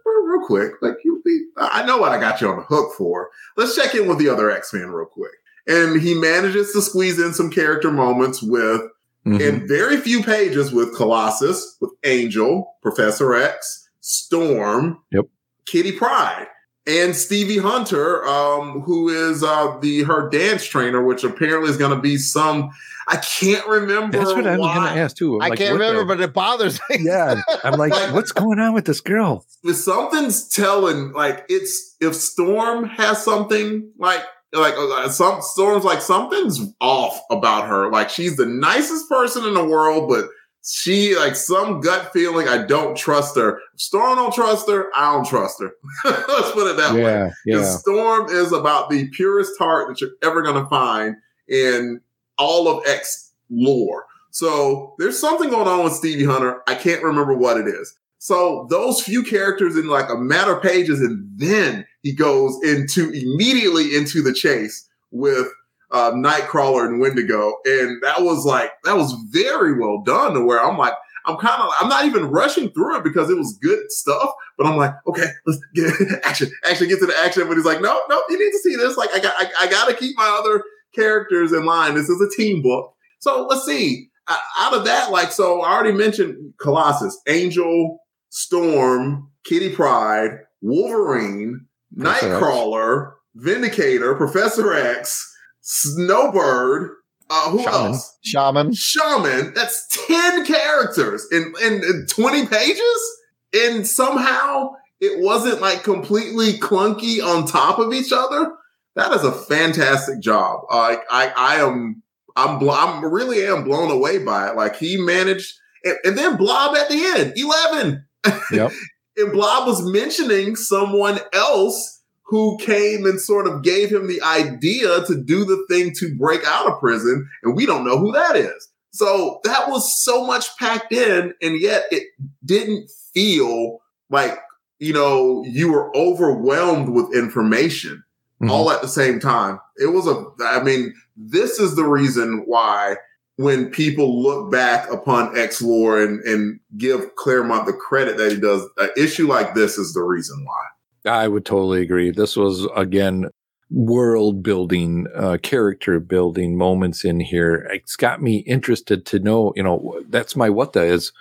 real quick, like you be, I know what I got you on the hook for. Let's check in with the other X-Men real quick. And he manages to squeeze in some character moments with in very few pages with Colossus, with Angel, Professor X, Storm, Yep. Kitty Pryde, and Stevie Hunter, um, who is uh, the her dance trainer, which apparently is going to be some. I can't remember. That's what I'm going to ask too. I'm I like, can't what the- remember, but it bothers me. Yeah. I'm like, what's going on with this girl? if something's telling like it's if storm has something like like uh, some storms like something's off about her like she's the nicest person in the world but she like some gut feeling i don't trust her if storm don't trust her i don't trust her let's put it that way Yeah. Yeah. 'Cause Storm is about the purest heart that you're ever going to find in all of X lore. So there's something going on with Stevie Hunter. I can't remember what it is. So those few characters in like a matter of pages, and then he goes into immediately into the chase with uh, Nightcrawler and Wendigo, and that was like that was very well done. To where I'm like, I'm kind of I'm not even rushing through it because it was good stuff, but I'm like, okay, let's get action, action, get to the action. But he's like, no, no, you need to see this. Like, I got, I, I got to keep my other characters in line. This is a team book, so let's see. Uh, out of that, like, so I already mentioned Colossus, Angel, Storm, Kitty Pryde, Wolverine. Nightcrawler, Vindicator, Professor X, Snowbird. Uh, who Shaman. else? Shaman. Shaman. That's 10 characters in, in, in 20 pages. And somehow it wasn't like completely clunky on top of each other. That is a fantastic job. Uh, I, I am, I'm, bl- I'm really am blown away by it. Like he managed, and, and then Blob at the end, 11. Yep. and Blob was mentioning someone else who came and sort of gave him the idea to do the thing to break out of prison, and we don't know who that is. So that was so much packed in, and yet it didn't feel like you know you were overwhelmed with information mm-hmm. all at the same time. It was a, I mean, this is the reason why when people look back upon X lore and, and give Claremont the credit that he does, an issue like this is the reason why. I would totally agree. This was again world building, uh, character building moments in here. It's got me interested to know. You know, that's my what the is.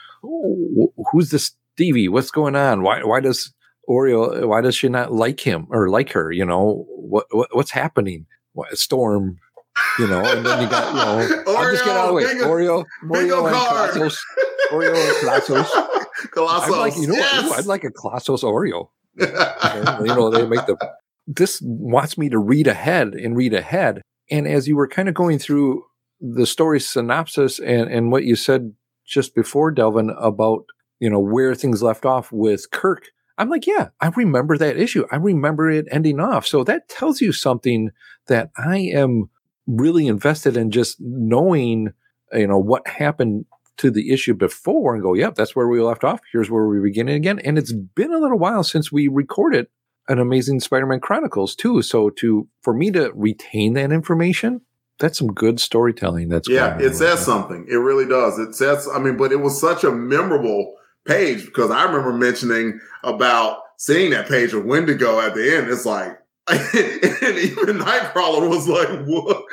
Who's this Stevie? What's going on? Why? Why does Oreo? Why does she not like him or like her? You know what? what what's happening? What, Storm. You know, and then you got you know. I'll just get out of the way. bingo- Oreo, bingo Oreo, and. Oreo and. I'd like, you know, yes! I'd like a Colossus Oreo you know, they make the. This wants me to read ahead and read ahead. And as you were kind of going through the story synopsis and, and what you said just before, Delvin, about, you know, where things left off with Kirk, I'm like, yeah, I remember that issue. I remember it ending off. So that tells you something that I am really invested in just knowing, you know, what happened to the issue before and go, yep, that's where we left off. Here's where we're beginning again. And it's been a little while since we recorded an Amazing Spider-Man Chronicles too. So to for me to retain that information, that's some good storytelling. That's yeah, it says something. It really does. It says, I mean, but it was such a memorable page because I remember mentioning about seeing that page of Wendigo at the end. It's like, and even Nightcrawler was like, "What?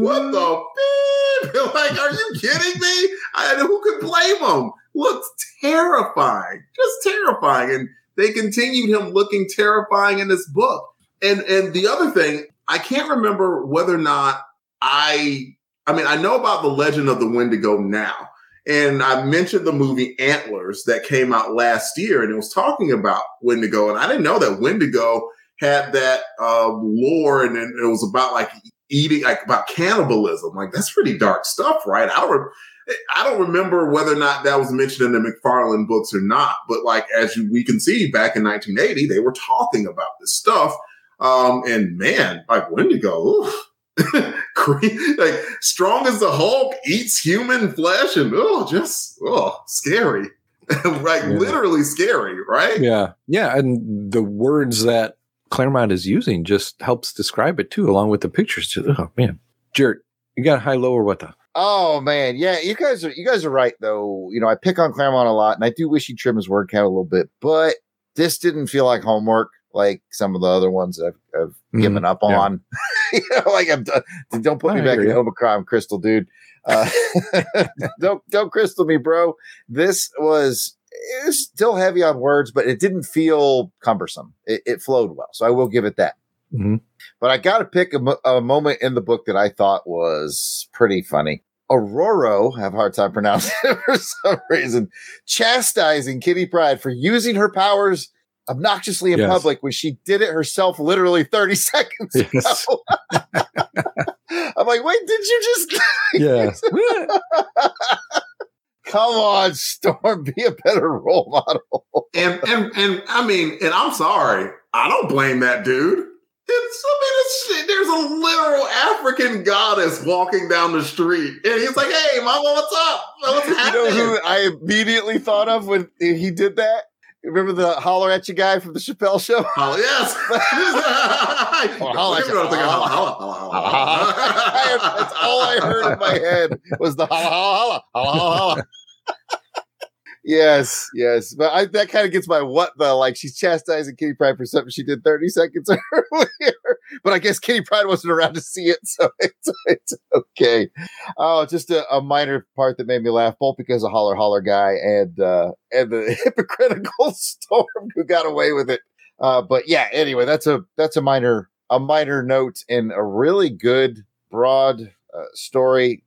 What the beep? Like, are you kidding me? I, who could blame him? Looks terrifying, just terrifying." And they continued him looking terrifying in this book. And and the other thing, I can't remember whether or not I. I mean, I know about the Legend of the Wendigo now. And I mentioned the movie Antlers that came out last year, and it was talking about Wendigo. And I didn't know that Wendigo had that uh, lore, and it was about like eating, like about cannibalism. Like that's pretty dark stuff, right? I don't, re- I don't remember whether or not that was mentioned in the McFarlane books or not. But like as you, we can see, back in 1980, they were talking about this stuff. Um, and man, like Wendigo, like strong as the Hulk, eats human flesh, and oh, just oh, scary, like Yeah. literally scary, right? Yeah. Yeah. And the words that Claremont is using just helps describe it too, along with the pictures. Oh, man. Jared, you got high, low, or what the? Oh man, yeah, you guys are you guys are right though. You know, I pick on Claremont a lot, and I do wish he'd trim his word count a little bit, but this didn't feel like homework like some of the other ones that I've, I've Mhm, given up yeah. on. you know, like I'm done. Don't put me back in. Omicron, Crystal, dude. Uh, don't don't crystal me, bro. This was it was still heavy on words, but it didn't feel cumbersome. It, it flowed well, so I will give it that. Mhm. But I got to pick a, a moment in the book that I thought was pretty funny. Aurora, I have a hard time pronouncing it for some reason, chastising Kitty Pryde for using her powers obnoxiously in Yes. public when she did it herself literally 30 seconds Yes. ago. I'm like, wait, did you just Yeah. Come on, Storm, be a better role model? And and and I mean, and I'm sorry, I don't blame that dude. It's I mean, it's, there's a literal African goddess walking down the street, and he's like, "Hey, mama, what's up? What's You know happening?" who I immediately thought of when he did that? Remember the holler at you guy from the Chappelle show? Oh, yes. That's all I heard in my head was the holla, holla, holla, holla, holla. Yes, yes, but I, that kind of gets my what the like. She's chastising Kitty Pryde for something she did 30 seconds earlier, but I guess Kitty Pryde wasn't around to see it, so it's it's okay. Oh, just a, a minor part that made me laugh, both because of Holler Holler guy and uh and the hypocritical Storm who got away with it. Uh, but yeah, anyway, that's a that's a minor a minor note and a really good broad uh, story.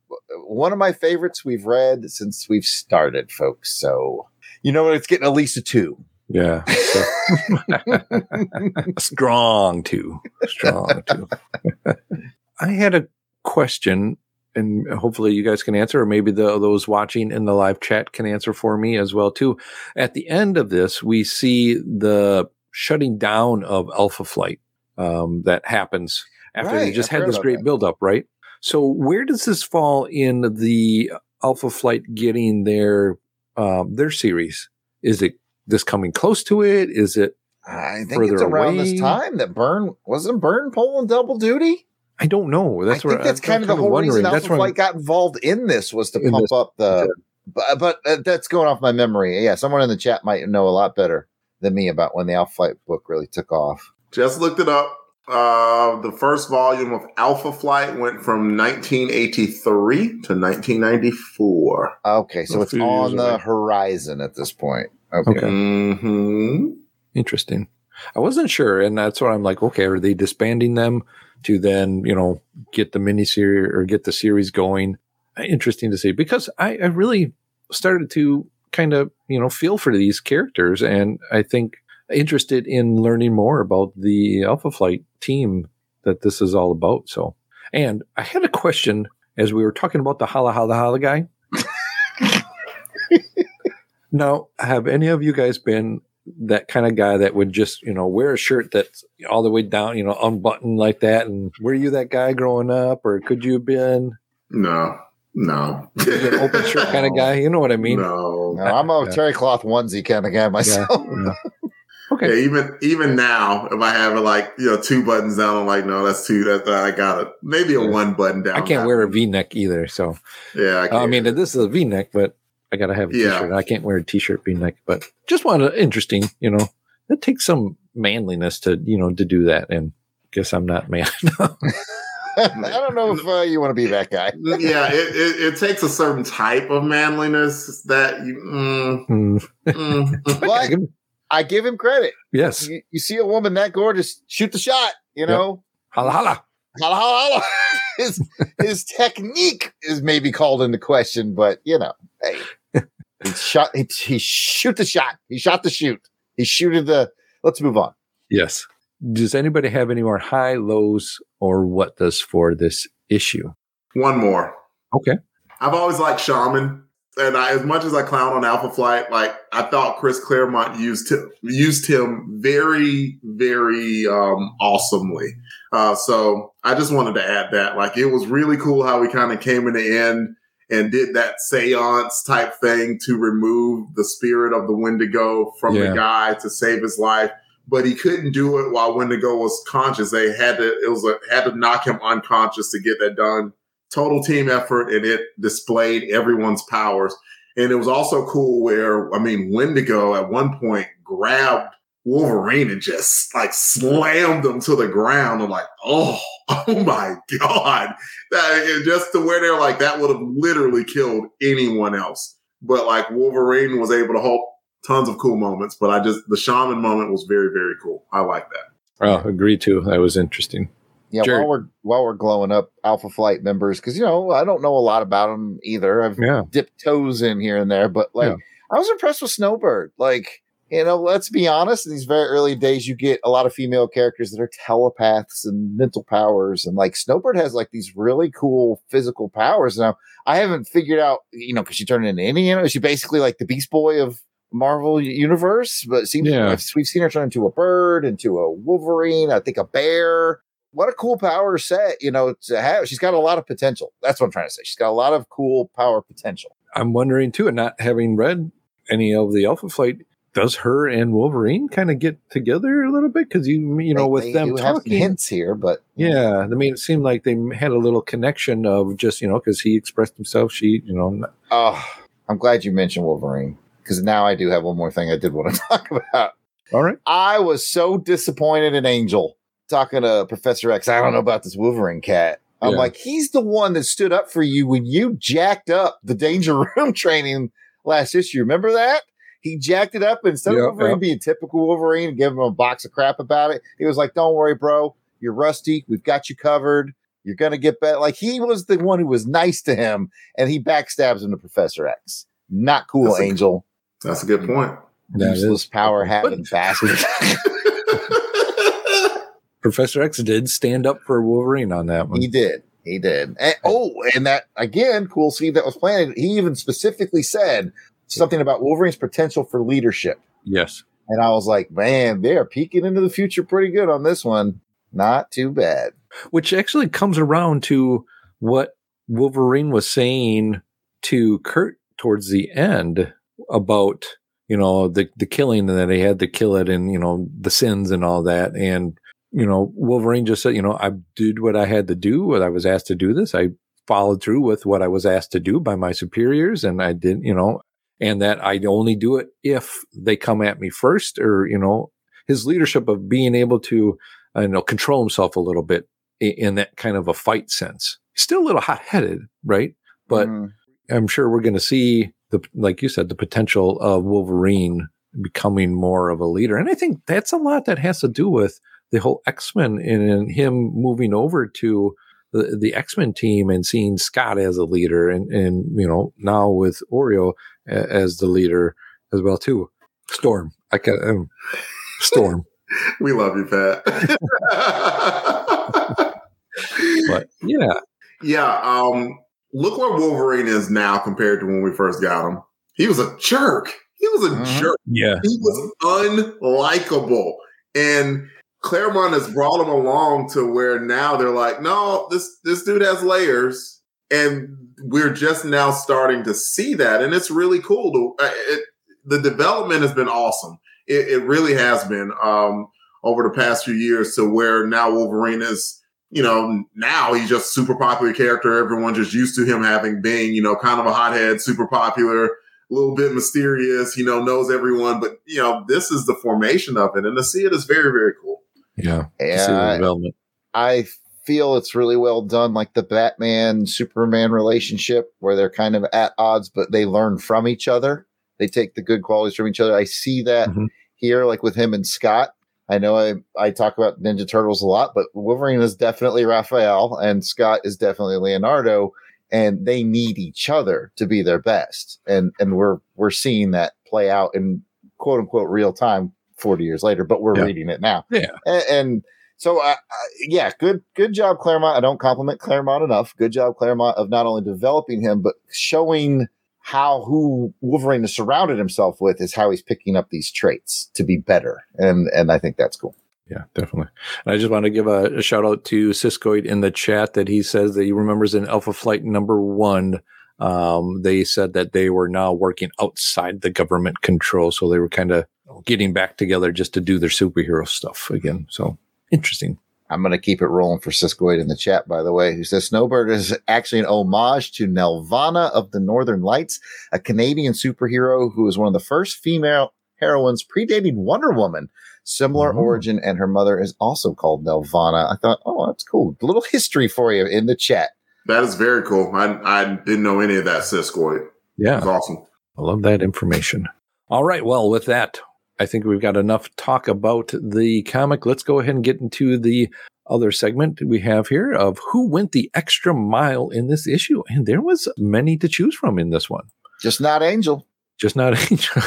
One of my favorites we've read since we've started, folks. So you know what? It's getting at least a two. Yeah. Strong too. Strong too. I had a question, and hopefully you guys can answer, or maybe the, those watching in the live chat can answer for me as well too. At the end of this, we see the shutting down of Alpha Flight um, that happens after they just I've had this great that. buildup, right? So where does this fall in the Alpha Flight getting their um, their series? Is it this coming close to it? Is it I think it's around away? this time that Byrne wasn't Byrne pulling double duty. I don't know. That's I where think that's I'm kind of the whole wondering. reason Alpha That's where I'm- Flight got involved in this was to In pump this- up the. But, but uh, that's going off my memory. Yeah, someone in the chat might know a lot better than me about when the Alpha Flight book really took off. Just looked it up. Uh, the first volume of Alpha Flight went from 1983 to 1994. Okay, so it's on years the away. horizon at this point. Okay. Okay. Mm-hmm. Interesting. I wasn't sure, and that's why I'm like. Okay, are they disbanding them to then you know get the miniseries or get the series going? Interesting to see because I, I really started to kind of you know feel for these characters, and I think interested in learning more about the Alpha Flight team that this is all about. So, and I had a question as we were talking about the holla holla holla guy. now, have any of you guys been that kind of guy that would just, you know, wear a shirt that's all the way down, you know, unbuttoned like that? And were you that guy growing up, or could you have been No, no. an open shirt kind of guy? You know what I mean? No. No, I'm a Yeah. terry cloth onesie kind of guy Yeah, myself. yeah. Okay. Yeah, even even now, if I have it like you know two buttons down, I'm like, no, that's two. That I got it. Maybe a one button down. I can't wear a V neck either. So, Yeah, I, I can't. mean, this is a V neck, but I got to have a Yeah. shirt I can't wear a t-shirt V neck, but just wanted interesting, you know, it takes some manliness to, you know, to do that and guess I'm not man. I don't know if uh, you want to be that guy. yeah, it, it, it takes a certain type of manliness that you. Mm, Mm, mm, But I give him credit. yes. You, you see a woman that gorgeous, shoot the shot. You know, Holla holla. holla, holla, holla. his his technique is maybe called into question, but you know, hey, he shot. He, he shoot the shot. He shot the shoot. He shooted the. Let's move on. Yes. Does anybody have any more high, lows, or what does for this issue? one more. Okay. I've always liked Shaman, and I, as much as I clown on Alpha Flight, like I thought Chris Claremont used him used him very, very um, awesomely. Uh, so I just wanted to add that, like, it was really cool how we kind of came in the end and did that seance type thing to remove the spirit of the Wendigo from Yeah. the guy to save his life. But he couldn't do it while Wendigo was conscious. They had to it was a, had to knock him unconscious to get that done total team effort and it displayed everyone's powers. And it was also cool where, I mean, Wendigo at one point grabbed Wolverine and just like slammed him to the ground. I'm like, oh, oh my God. That, just to where they're like, that would have literally killed anyone else. But like Wolverine was able to hold tons of cool moments. But I just, the shaman moment was very, very cool. I like that. Oh, agree too. That was interesting. Yeah, while we're while we're glowing up Alpha Flight members, because you know I don't know a lot about them either. I've Yeah. dipped toes in here and there, but like Yeah. I was impressed with Snowbird. Like you know, let's be honest. In these very early days, you get a lot of female characters that are telepaths and mental powers, and like Snowbird has like these really cool physical powers. Now I haven't figured out, you know, because she turned into Indiana. Is she basically like the Beast Boy of Marvel universe? But it seems Yeah. we've seen her turn into a bird, into a Wolverine, I think a bear what a cool power set, you know, to have. She's got a lot of potential. That's what I'm trying to say. She's got a lot of cool power potential. I'm wondering too, and not having read any of the Alpha Flight, does her and Wolverine kind of get together a little bit? Because you, you know, They- with they them talking, hints here, but yeah, I mean, it seemed like they had a little connection of just, you know, because he expressed himself, she, you know, oh, I'm glad you mentioned Wolverine because now I do have one more thing I did want to talk about. all right, I was so disappointed in Angel talking to Professor X. I don't know about this Wolverine cat. I'm Yeah. like, he's the one that stood up for you when you jacked up the Danger Room training last issue. Remember that? He jacked it up instead Yeah, of Wolverine yeah. being typical Wolverine and giving him a box of crap about it, he was like, Don't worry, bro. You're rusty. We've got you covered. You're gonna get better. Like he was the one who was nice to him, and he backstabs him to Professor X. Not cool, That's a- Angel. That's a good point. Useless power having bastard. Professor X did stand up for Wolverine on that one. He did. He did. And, oh, and that again, cool seed that was planted. He even specifically said something about Wolverine's potential for leadership. yes. And I was like, man, they are peeking into the future pretty good on this one. Not too bad. which actually comes around to what Wolverine was saying to Kurt towards the end about you know the the killing and that he had to kill it and you know the sins and all that and you know Wolverine just said you know I did what I had to do what I was asked to do this I followed through with what I was asked to do by my superiors and I didn't, you know and that I'd only do it if they come at me first or you know his leadership of being able to uh, you know control himself a little bit in that kind of a fight sense. Still a little hot headed, right? But Mhm. I'm sure we're going to see the, like you said, the potential of Wolverine becoming more of a leader. And I think that's a lot that has to do with the whole X-Men and, and him moving over to the, the X-Men team and seeing Scott as a leader and, and, you know, now with Oreo a- as the leader as well too. Storm. I can, um, Storm. we love you, Pat. But yeah, yeah, um, look where Wolverine is now compared to when we first got him. He was a jerk. He was a Mhm. jerk. yeah. He was unlikable. And Claremont has brought him along to where now they're like, no, this this dude has layers, and we're just now starting to see that, and it's really cool. To, uh, it, the development has been awesome. It, it really has been um, over the past few years to where now Wolverine is. You know, now he's just super popular character. Everyone just used to him having being, you know, kind of a hothead, super popular, a little bit mysterious, you know, knows everyone. But, you know, this is the formation of it. And to see it is very, very cool. Yeah. to see the Yeah, development. I feel it's really well done, like the Batman Superman relationship, where they're kind of at odds, but they learn from each other. They take the good qualities from each other. I see that Mhm. here, like with him and Scott. I know I, I talk about Ninja Turtles a lot, but Wolverine is definitely Raphael and Scott is definitely Leonardo, and they need each other to be their best. And and we're we're seeing that play out in quote unquote real time 40 years later, but we're Yeah. reading it now. Yeah. And, and so, I, I, yeah, good, good job, Claremont. I don't compliment Claremont enough. Good job, Claremont, of not only developing him but showing how who Wolverine has surrounded himself with is how he's picking up these traits to be better, and and I think that's cool. Yeah, definitely. And I just want to give a, a shout out to Siskoid in the chat that he says that he remembers in Alpha Flight number one, um, they said that they were now working outside the government control. So they were kind of getting back together just to do their superhero stuff again. So interesting. I'm going to keep it rolling for Siskoid in the chat, by the way, who says Snowbird is actually an homage to Nelvana of the Northern Lights, a Canadian superhero who was one of the first female heroines predating Wonder Woman. Similar Oh. origin, and her mother is also called Nelvana. I thought, oh, that's cool. A little history for you in the chat. That is very cool. I, I didn't know any of that, Siskoid. Yeah. That's awesome. I love that information. All right. Well, with that, I think we've got enough talk about the comic. Let's go ahead and get into the other segment we have here of who went the extra mile in this issue. And there was many to choose from in this one. Just not Angel. Just not Angel.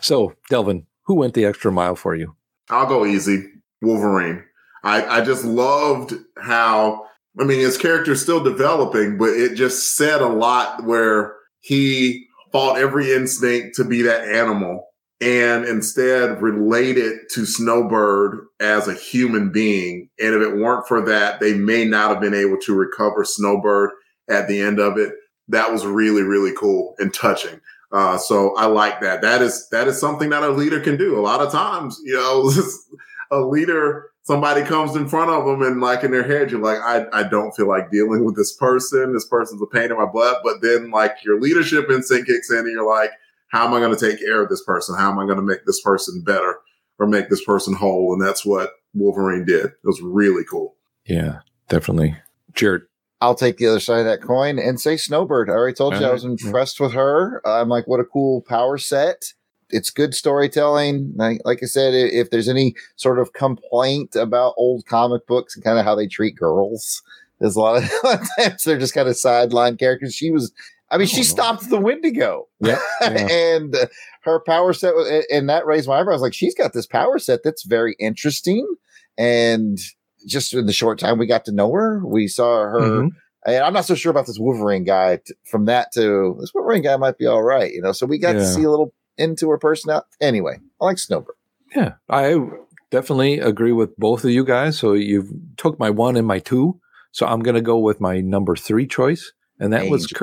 so, Delvin, who went the extra mile for you? I'll go easy. Wolverine. I, I just loved how, I mean, his character's still developing, but it just said a lot where he fought every instinct to be that animal and instead related to Snowbird as a human being. And if it weren't for that, they may not have been able to recover Snowbird at the end of it. That was really, really cool and touching. Uh, so I like that. That is that is something that a leader can do. A lot of times, you know, a leader, somebody comes in front of them and like in their head, you're like, I, I don't feel like dealing with this person. This person's a pain in my butt. But then like your leadership instinct kicks in and you're like, how am I going to take care of this person? How am I going to make this person better or make this person whole? And that's what Wolverine did. It was really cool. Yeah, definitely. Jared. I'll take the other side of that coin and say Snowbird. I already told you I uh-huh. was right. impressed with her. I'm like, what a cool power set. It's good storytelling. Like, like I said, if there's any sort of complaint about old comic books and kind of how they treat girls, there's a lot of a lot of times they're just kind of sideline characters. She was, I mean, she stopped the Wendigo. Yeah. yeah. and uh, her power set was, and that raised my eyebrows. Like she's got this power set that's very interesting, and just in the short time we got to know her, we saw her. Mhm. And I'm not so sure about this Wolverine guy. T- from that to this Wolverine guy might be all right, you know. So we got to see a little into her personality. Anyway, I like Snowbird. Yeah, I definitely agree with both of you guys. So you've took my one and my two. So I'm going to go with my number three choice, and that was Angel.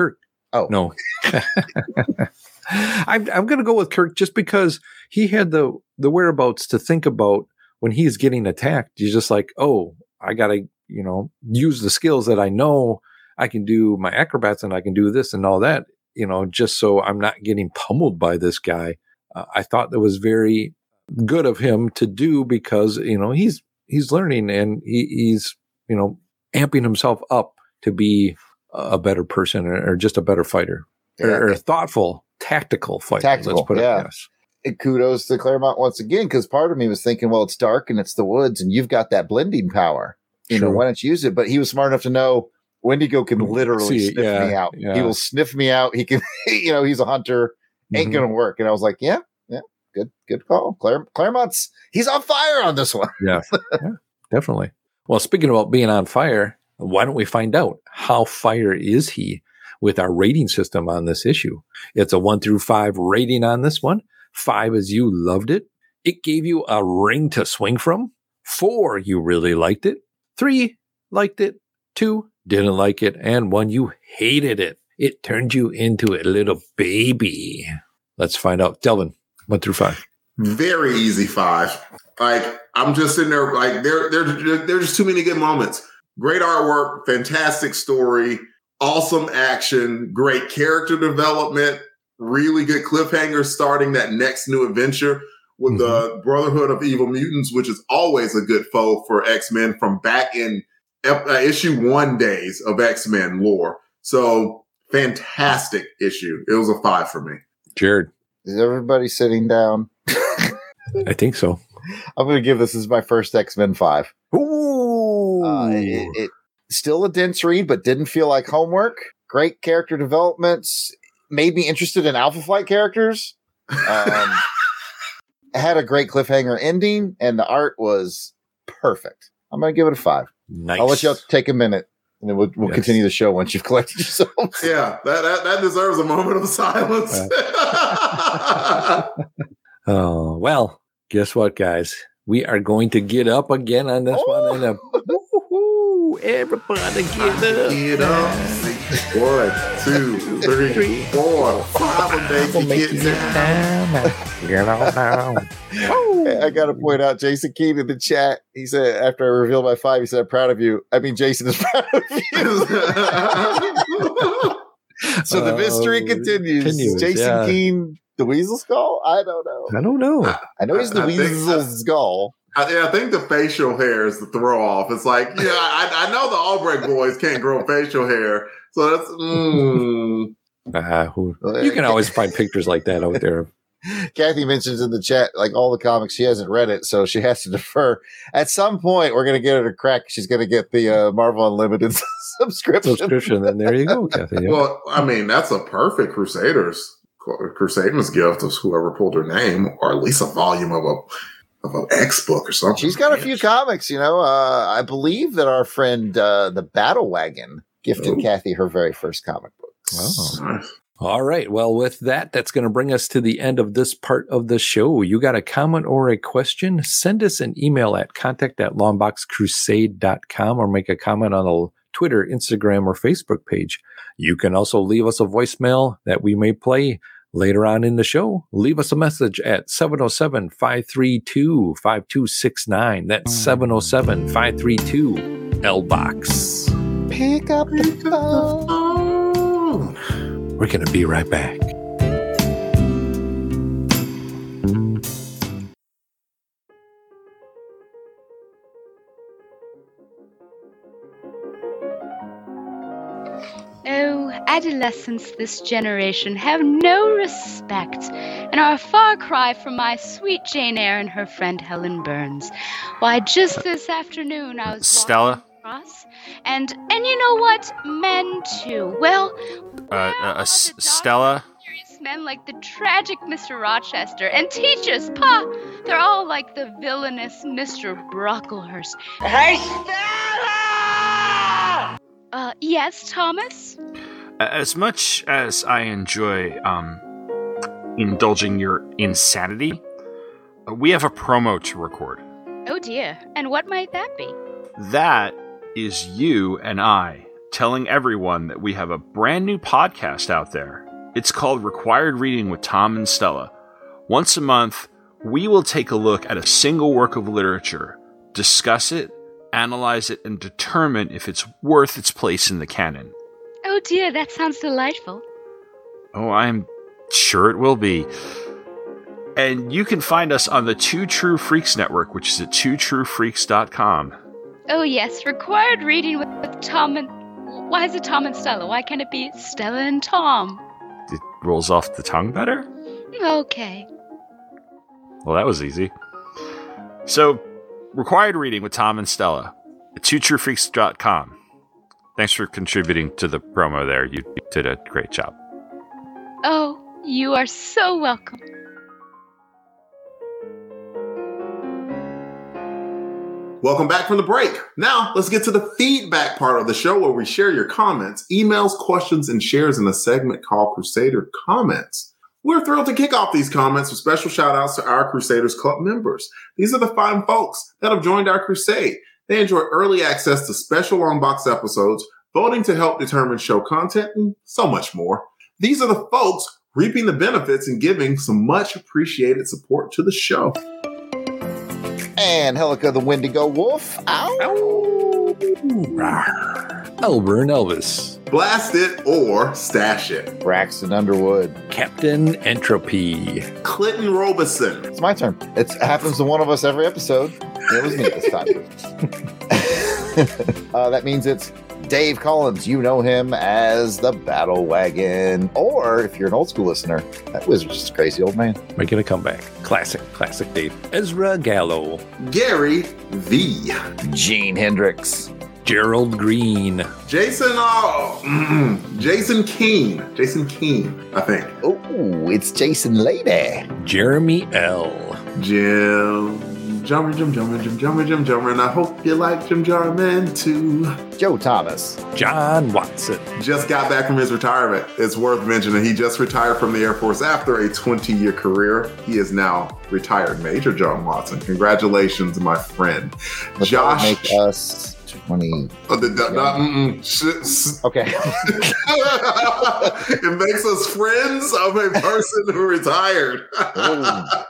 Kirk. Oh No, I'm I'm going to go with Kirk just because he had the the whereabouts to think about when he's getting attacked. He's just like, oh, I got to you know use the skills that I know. I can do my acrobats and I can do this and all that. You know, just so I'm not getting pummeled by this guy. Uh, I thought that was very good of him to do because you know he's he's learning and he, he's you know amping himself up to be a better person or, or just a better fighter or, or a thoughtful tactical fighter Tactical, let's put it yeah. yes And kudos to Claremont once again, because part of me was thinking, well, it's dark and it's the woods, and you've got that blending power. You know, why don't you use it? But he was smart enough to know Wendigo can literally See, sniff yeah, me out. yeah. He will sniff me out. He can, you know, he's a hunter. Ain't Mhm. gonna work. And I was like, yeah, yeah, good, good call. Claire, Claremont's he's on fire on this one. yeah, yeah definitely well speaking about being on fire why don't we find out how fire is he with our rating system on this issue? It's a one through five rating on this one. Five is you loved it. It gave you a ring to swing from. Four you really liked it. Three liked it. Two didn't like it. And one you hated it. It turned you into a little baby. Let's find out. Delvin one through five. Very easy five. Like I'm just sitting there. Like there, there, there's just too many good moments. Great artwork, fantastic story, awesome action, great character development, really good cliffhanger starting that next new adventure with the Brotherhood of Evil Mutants, which is always a good foe for X Men from back in uh, issue one days of X Men lore. So fantastic issue. It was a five for me. Jared, Is everybody sitting down? I think so. I'm going to give this as my first X Men five. Ooh. Uh, it, it still a dense read, but didn't feel like homework. Great character developments. Made me interested in Alpha Flight characters. Um, had a great cliffhanger ending, and the art was perfect. I'm going to give it a five. nice. I'll let y'all take a minute, and then we'll, we'll Yes. continue the show once you've collected yourselves. Yeah, that that, that deserves a moment of silence. Oh, well, guess what, guys? We are going to get up again on this one. And a, woo-hoo, everybody get up. Get up. One, two, three, four, five of them Make get you down. down. Get on down. Hey, I got to point out Jason Keene in the chat. He said, after I revealed my five, he said, I'm proud of you. I mean, Jason is proud of you. so the oh, mystery Oh, continues. continues, Jason yeah. Keene, the weasel skull? I don't know. I don't know. I know he's the I- I think- weasel skull. I, yeah, I think the facial hair is the throw off. It's like, yeah, I, I know the Albrecht boys can't grow facial hair. So that's, mm, Uh, who, you can always find pictures like that out there. Kathy mentions in the chat, like all the comics, she hasn't read it, so she has to defer. At some point, we're going to get her to crack. She's going to get the uh, Marvel Unlimited subscription. Subscription, and there you go, Kathy. Yeah. well, I mean, that's a perfect Crusaders, Crusaders gift of whoever pulled her name, or at least a volume of a of an X book or something. She's got a few comics, you know. Uh, I believe that our friend, uh, the Battle Wagon, gifted Oh. Kathy her very first comic book. Oh. All right. Well, with that, that's going to bring us to the end of this part of the show. You got a comment or a question? Send us an email at contact at longboxcrusade.com or make a comment on the Twitter, Instagram, or Facebook page. You can also leave us a voicemail that we may play later on in the show. Leave us a message at 707 532 5269. That's 707 532 LBOX. Pick up the phone. We're going to be right back. Adolescents this generation have no respect and are a far cry from my sweet Jane Eyre and her friend Helen Burns. Why, just this afternoon I was Stella, across, and and you know what? Men too. Well, uh, uh, uh, S- Stella, serious men like the tragic Mr. Rochester and teachers, pa, they're all like the villainous Mr. Brocklehurst. Hey, Stella! Uh, yes, Thomas. As much as I enjoy um, indulging your insanity, uh, we have a promo to record. Oh dear. And what might that be? That is you and I telling everyone that we have a brand new podcast out there. It's called Required Reading with Tom and Stella. Once a month, we will take a look at a single work of literature, discuss it, analyze it, and determine if it's worth its place in the canon. Oh dear, that sounds delightful. Oh, I'm sure it will be. And you can find us on the Two True Freaks Network, which is at twotruefreaks.com. Oh yes, required reading with, Tom and why is it Tom and Stella? Why can't it be Stella and Tom? It rolls off the tongue better? Okay. Well, that was easy. So, required reading with Tom and Stella at twotruefreaks.com. Thanks for contributing to the promo there. You did a great job. Oh, you are so welcome. Welcome back from the break. Now, let's get to the feedback part of the show where we share your comments, emails, questions, and shares in a segment called Crusader Comments. We're thrilled to kick off these comments with special shout outs to our Crusaders Club members. These are the fine folks that have joined our crusade. They enjoy early access to special long box episodes, voting to help determine show content, and so much more. These are the folks reaping the benefits and giving some much appreciated support to the show. And Helica the Wendigo Wolf. Ow. Auburn Elvis. Blast it or stash it. Braxton Underwood. Captain Entropy. Clinton Robeson. It's my turn. It happens to one of us every episode. It was me this time. uh, that means it's Dave Collins. You know him as the Battle Wagon. Or if you're an old school listener, that was just a crazy old man. Making a comeback. Classic, classic Dave. Ezra Gallo. Gary V. Gene Hendricks. Gerald Green. Jason, uh, Jason Keene. Jason Keene, I think. Oh, it's Jason Lady. Jeremy L. Jim. Jummer, Jim, Jummer, Jim, Jummer, Jim, Jummer, and I hope you like Jim Jarman too. Joe Thomas. John Watson. Just got back from his retirement. It's worth mentioning he just retired from the Air Force after a 20 year career. He is now retired Major John Watson. Congratulations, my friend. But Josh. Make us 20. Oh, the, the, the, uh, mm-mm. Okay. it makes us friends of a person who retired.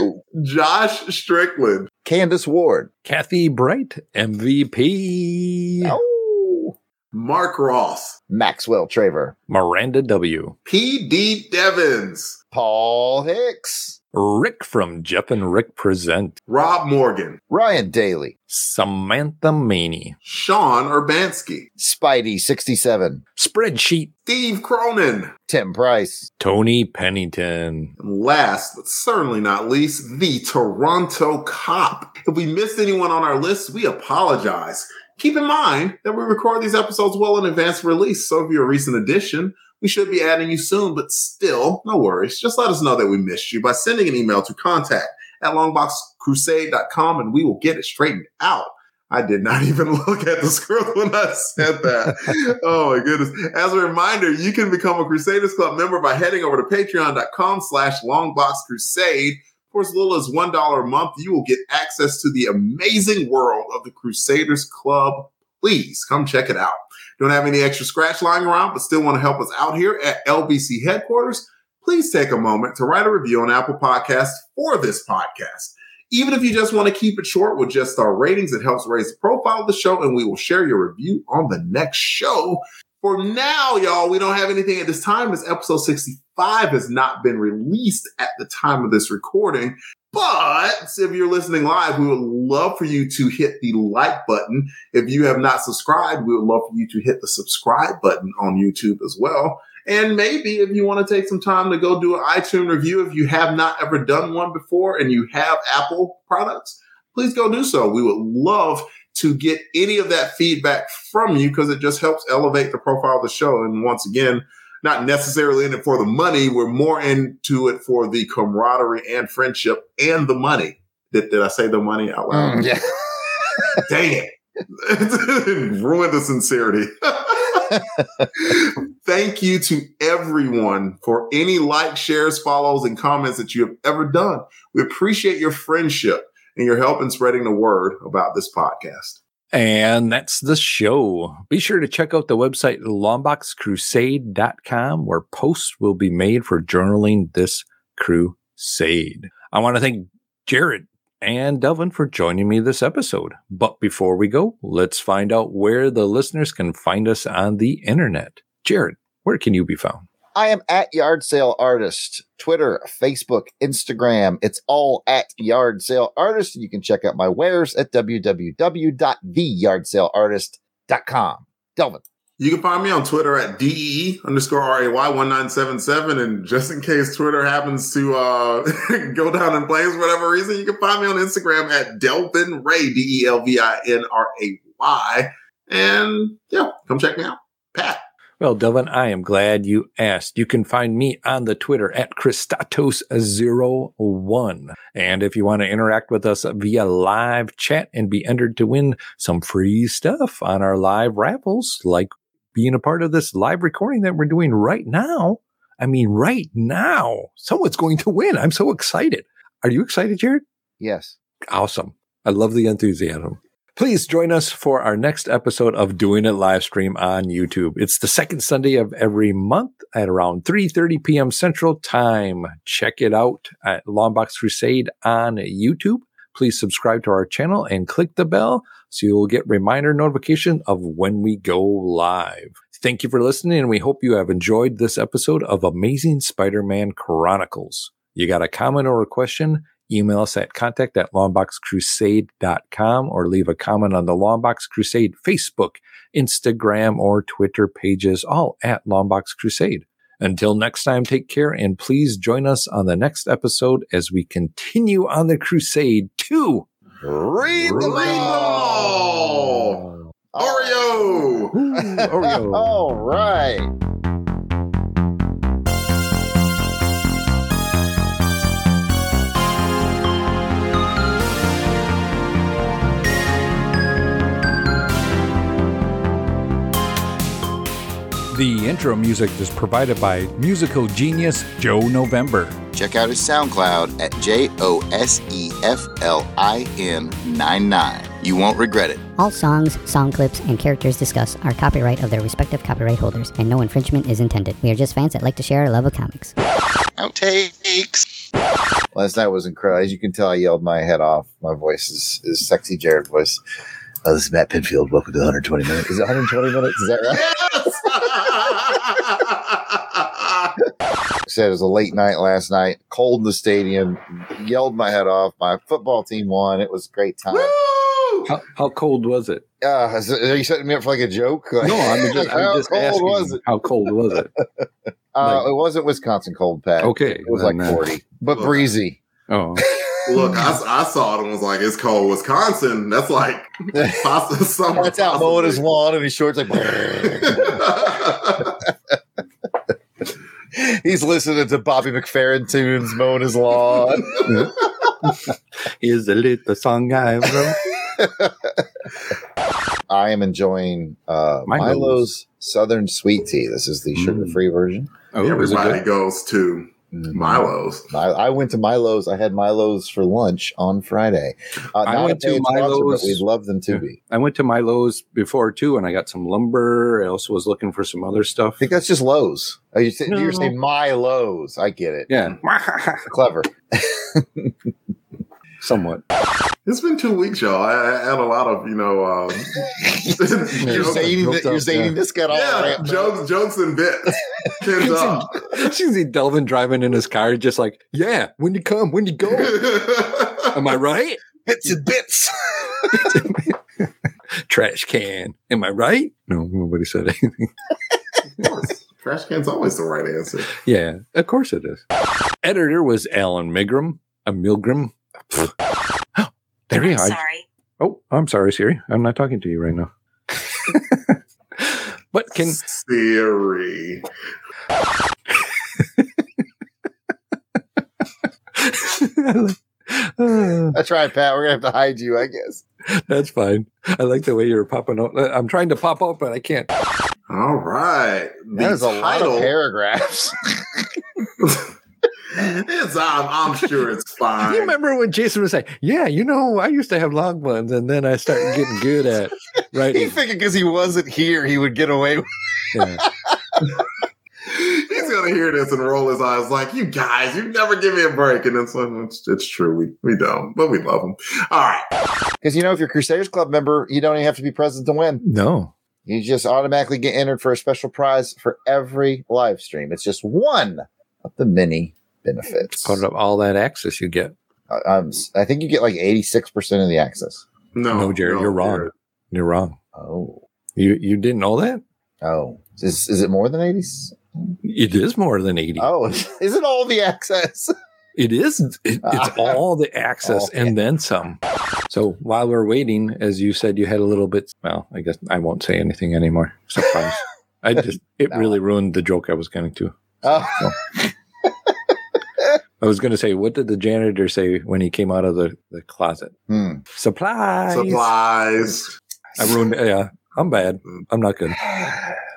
Oh. Josh Strickland. Candace Ward. Kathy Bright. MVP. Oh. Mark Ross. Maxwell Traver. Miranda W. P.D. Devins. Paul Hicks. Rick from Jeff and Rick Present. Rob Morgan. Ryan Daly. Samantha Maney. Sean Urbanski. Spidey 67. Spreadsheet. Steve Cronin. Tim Price. Tony Pennington. And last, but certainly not least, the Toronto Cop. If we missed anyone on our list, we apologize. Keep in mind that we record these episodes well in advance of release, so if you're a recent addition, we should be adding you soon, but still, no worries. Just let us know that we missed you by sending an email to contact at longboxcrusade.com and we will get it straightened out. I did not even look at the script when I said that. oh my goodness. As a reminder, you can become a Crusaders Club member by heading over to patreon.com slash longboxcrusade. For as little as $1 a month, you will get access to the amazing world of the Crusaders Club. Please come check it out. Don't have any extra scratch lying around, but still want to help us out here at LBC headquarters? Please take a moment to write a review on Apple Podcasts for this podcast. Even if you just want to keep it short with just our ratings, it helps raise the profile of the show, and we will share your review on the next show. For now, y'all, we don't have anything at this time as episode 65 has not been released at the time of this recording. But if you're listening live, we would love for you to hit the like button. If you have not subscribed, we would love for you to hit the subscribe button on YouTube as well. And maybe if you want to take some time to go do an iTunes review, if you have not ever done one before and you have Apple products, please go do so. We would love to get any of that feedback from you because it just helps elevate the profile of the show. And once again, not necessarily in it for the money. We're more into it for the camaraderie and friendship and the money. Did, did I say the money out loud? Mm, yeah. Dang it. Ruined the sincerity. Thank you to everyone for any likes, shares, follows, and comments that you have ever done. We appreciate your friendship and your help in spreading the word about this podcast. And that's the show. Be sure to check out the website longboxcrusade.com where posts will be made for journaling this crusade. I want to thank Jared and Delvin for joining me this episode. But before we go, let's find out where the listeners can find us on the internet. Jared, where can you be found? I am at Yard Sale Artist, Twitter, Facebook, Instagram. It's all at Yard Sale Artist. And You can check out my wares at www.theyardsaleartist.com. Delvin. You can find me on Twitter at DEE underscore RAY 1977. And just in case Twitter happens to uh, go down in flames for whatever reason, you can find me on Instagram at Delvin Ray, D E L V I N R A Y. And yeah, come check me out. Pat. Well, Delvin, I am glad you asked. You can find me on the Twitter at Christatos01. And if you want to interact with us via live chat and be entered to win some free stuff on our live raffles, like being a part of this live recording that we're doing right now. I mean, right now, someone's going to win. I'm so excited. Are you excited, Jared? Yes. Awesome. I love the enthusiasm. Please join us for our next episode of Doing It live stream on YouTube. It's the second Sunday of every month at around 3:30 p.m. Central Time. Check it out at Longbox Crusade on YouTube. Please subscribe to our channel and click the bell so you'll get reminder notification of when we go live. Thank you for listening and we hope you have enjoyed this episode of Amazing Spider-Man Chronicles. You got a comment or a question? Email us at contact at longboxcrusade.com or leave a comment on the Longbox Crusade Facebook, Instagram, or Twitter pages, all at Longbox Crusade. Until next time, take care and please join us on the next episode as we continue on the crusade to read the all. Oreo. Oreo. All right. The intro music is provided by musical genius Joe November. Check out his SoundCloud at J O S E F L I N 99. You won't regret it. All songs, song clips, and characters discussed are copyright of their respective copyright holders, and no infringement is intended. We are just fans that like to share our love of comics. Outtakes. Last night was incredible. As you can tell, I yelled my head off. My voice is, is sexy Jared voice. Oh, this is Matt Pinfield. Welcome to 120 minutes. Is it 120 minutes? Is that right? Said it was a late night last night. Cold in the stadium. Yelled my head off. My football team won. It was a great time. How, how cold was it? Uh, are you setting me up for like a joke? No, I'm just, how I'm just cold asking. was it? How cold was it? Uh, it wasn't Wisconsin cold, Pat. Okay, It was like then, uh, 40, but breezy. Oh, Look, I, I saw it and was like, it's cold. Wisconsin, that's like pasta summer. That's out mowing his lawn and his shorts like. He's listening to Bobby McFerrin tunes, mowing his lawn. He is the little song I wrote? I am enjoying uh, Milo's. Milo's Southern Sweet Tea. This is the sugar-free version. Oh, is it Everybody goes to Milo's. I, I went to Milo's. I had Milo's for lunch on Friday. Uh, I went to sponsor, Milo's- but we'd love them to Yeah. be. I went to my Lowe's before too, and I got some lumber. I also was looking for some other stuff. I think that's just Lowe's. Oh, you say, No. You're saying my Lowe's. I get it. Yeah, Clever. somewhat. It's been two weeks, y'all. I, I had a lot of, you know, um, You're jokes- saying, that, you're saying this got all yeah, ramped up. jokes, jokes and bits. Pins up. You see Delvin driving in his car, just like, yeah, when you come, when you go. Am I right? Bits and bits. Trash can. Am I right? No, nobody said anything. Trash can's always the right answer. Yeah, of course it is. Editor was Alan Milgrom. A Milgrom. There you are. Sorry. Oh, I'm sorry, Siri. I'm not talking to you right now. but can Siri. That's right, Pat. We're gonna have to hide you, I guess. That's fine. I like the way you're popping up. I'm trying to pop up, but I can't. All right. That is a lot of paragraphs. it's, I'm, I'm sure it's fine. You remember when Jason was saying, "Yeah, you know, I used to have long ones, and then I started getting good at right." he figured because he wasn't here, he would get away with Yeah. He's gonna hear this and roll his eyes like, "You guys, you never give me a break." And it's like, it's, it's true, we we don't, but we love him. All right, Because you know, if you're Crusaders Club member, you don't even have to be present to win. No. You just automatically get entered for a special prize for every live stream. It's just one of the many benefits. Part of all that access you get. I, I'm, s- I think you get like 86% of the access. no, No, Jared, you're wrong. Jared. You're wrong. Oh. You you didn't know that? Oh. Is, is it more than 80? It is more than eighty. Oh, is it all the access? It is. It, it's all the access All the and then some. So while we're waiting, as you said, you had a little bit. Well, I guess I won't say anything anymore. Surprise. I just it really ruined the joke I was going to. Oh. I was going to say, what did the janitor say when he came out of the, the closet? Hmm. Supplies. Supplies. I ruined. Yeah, I'm bad. I'm not good.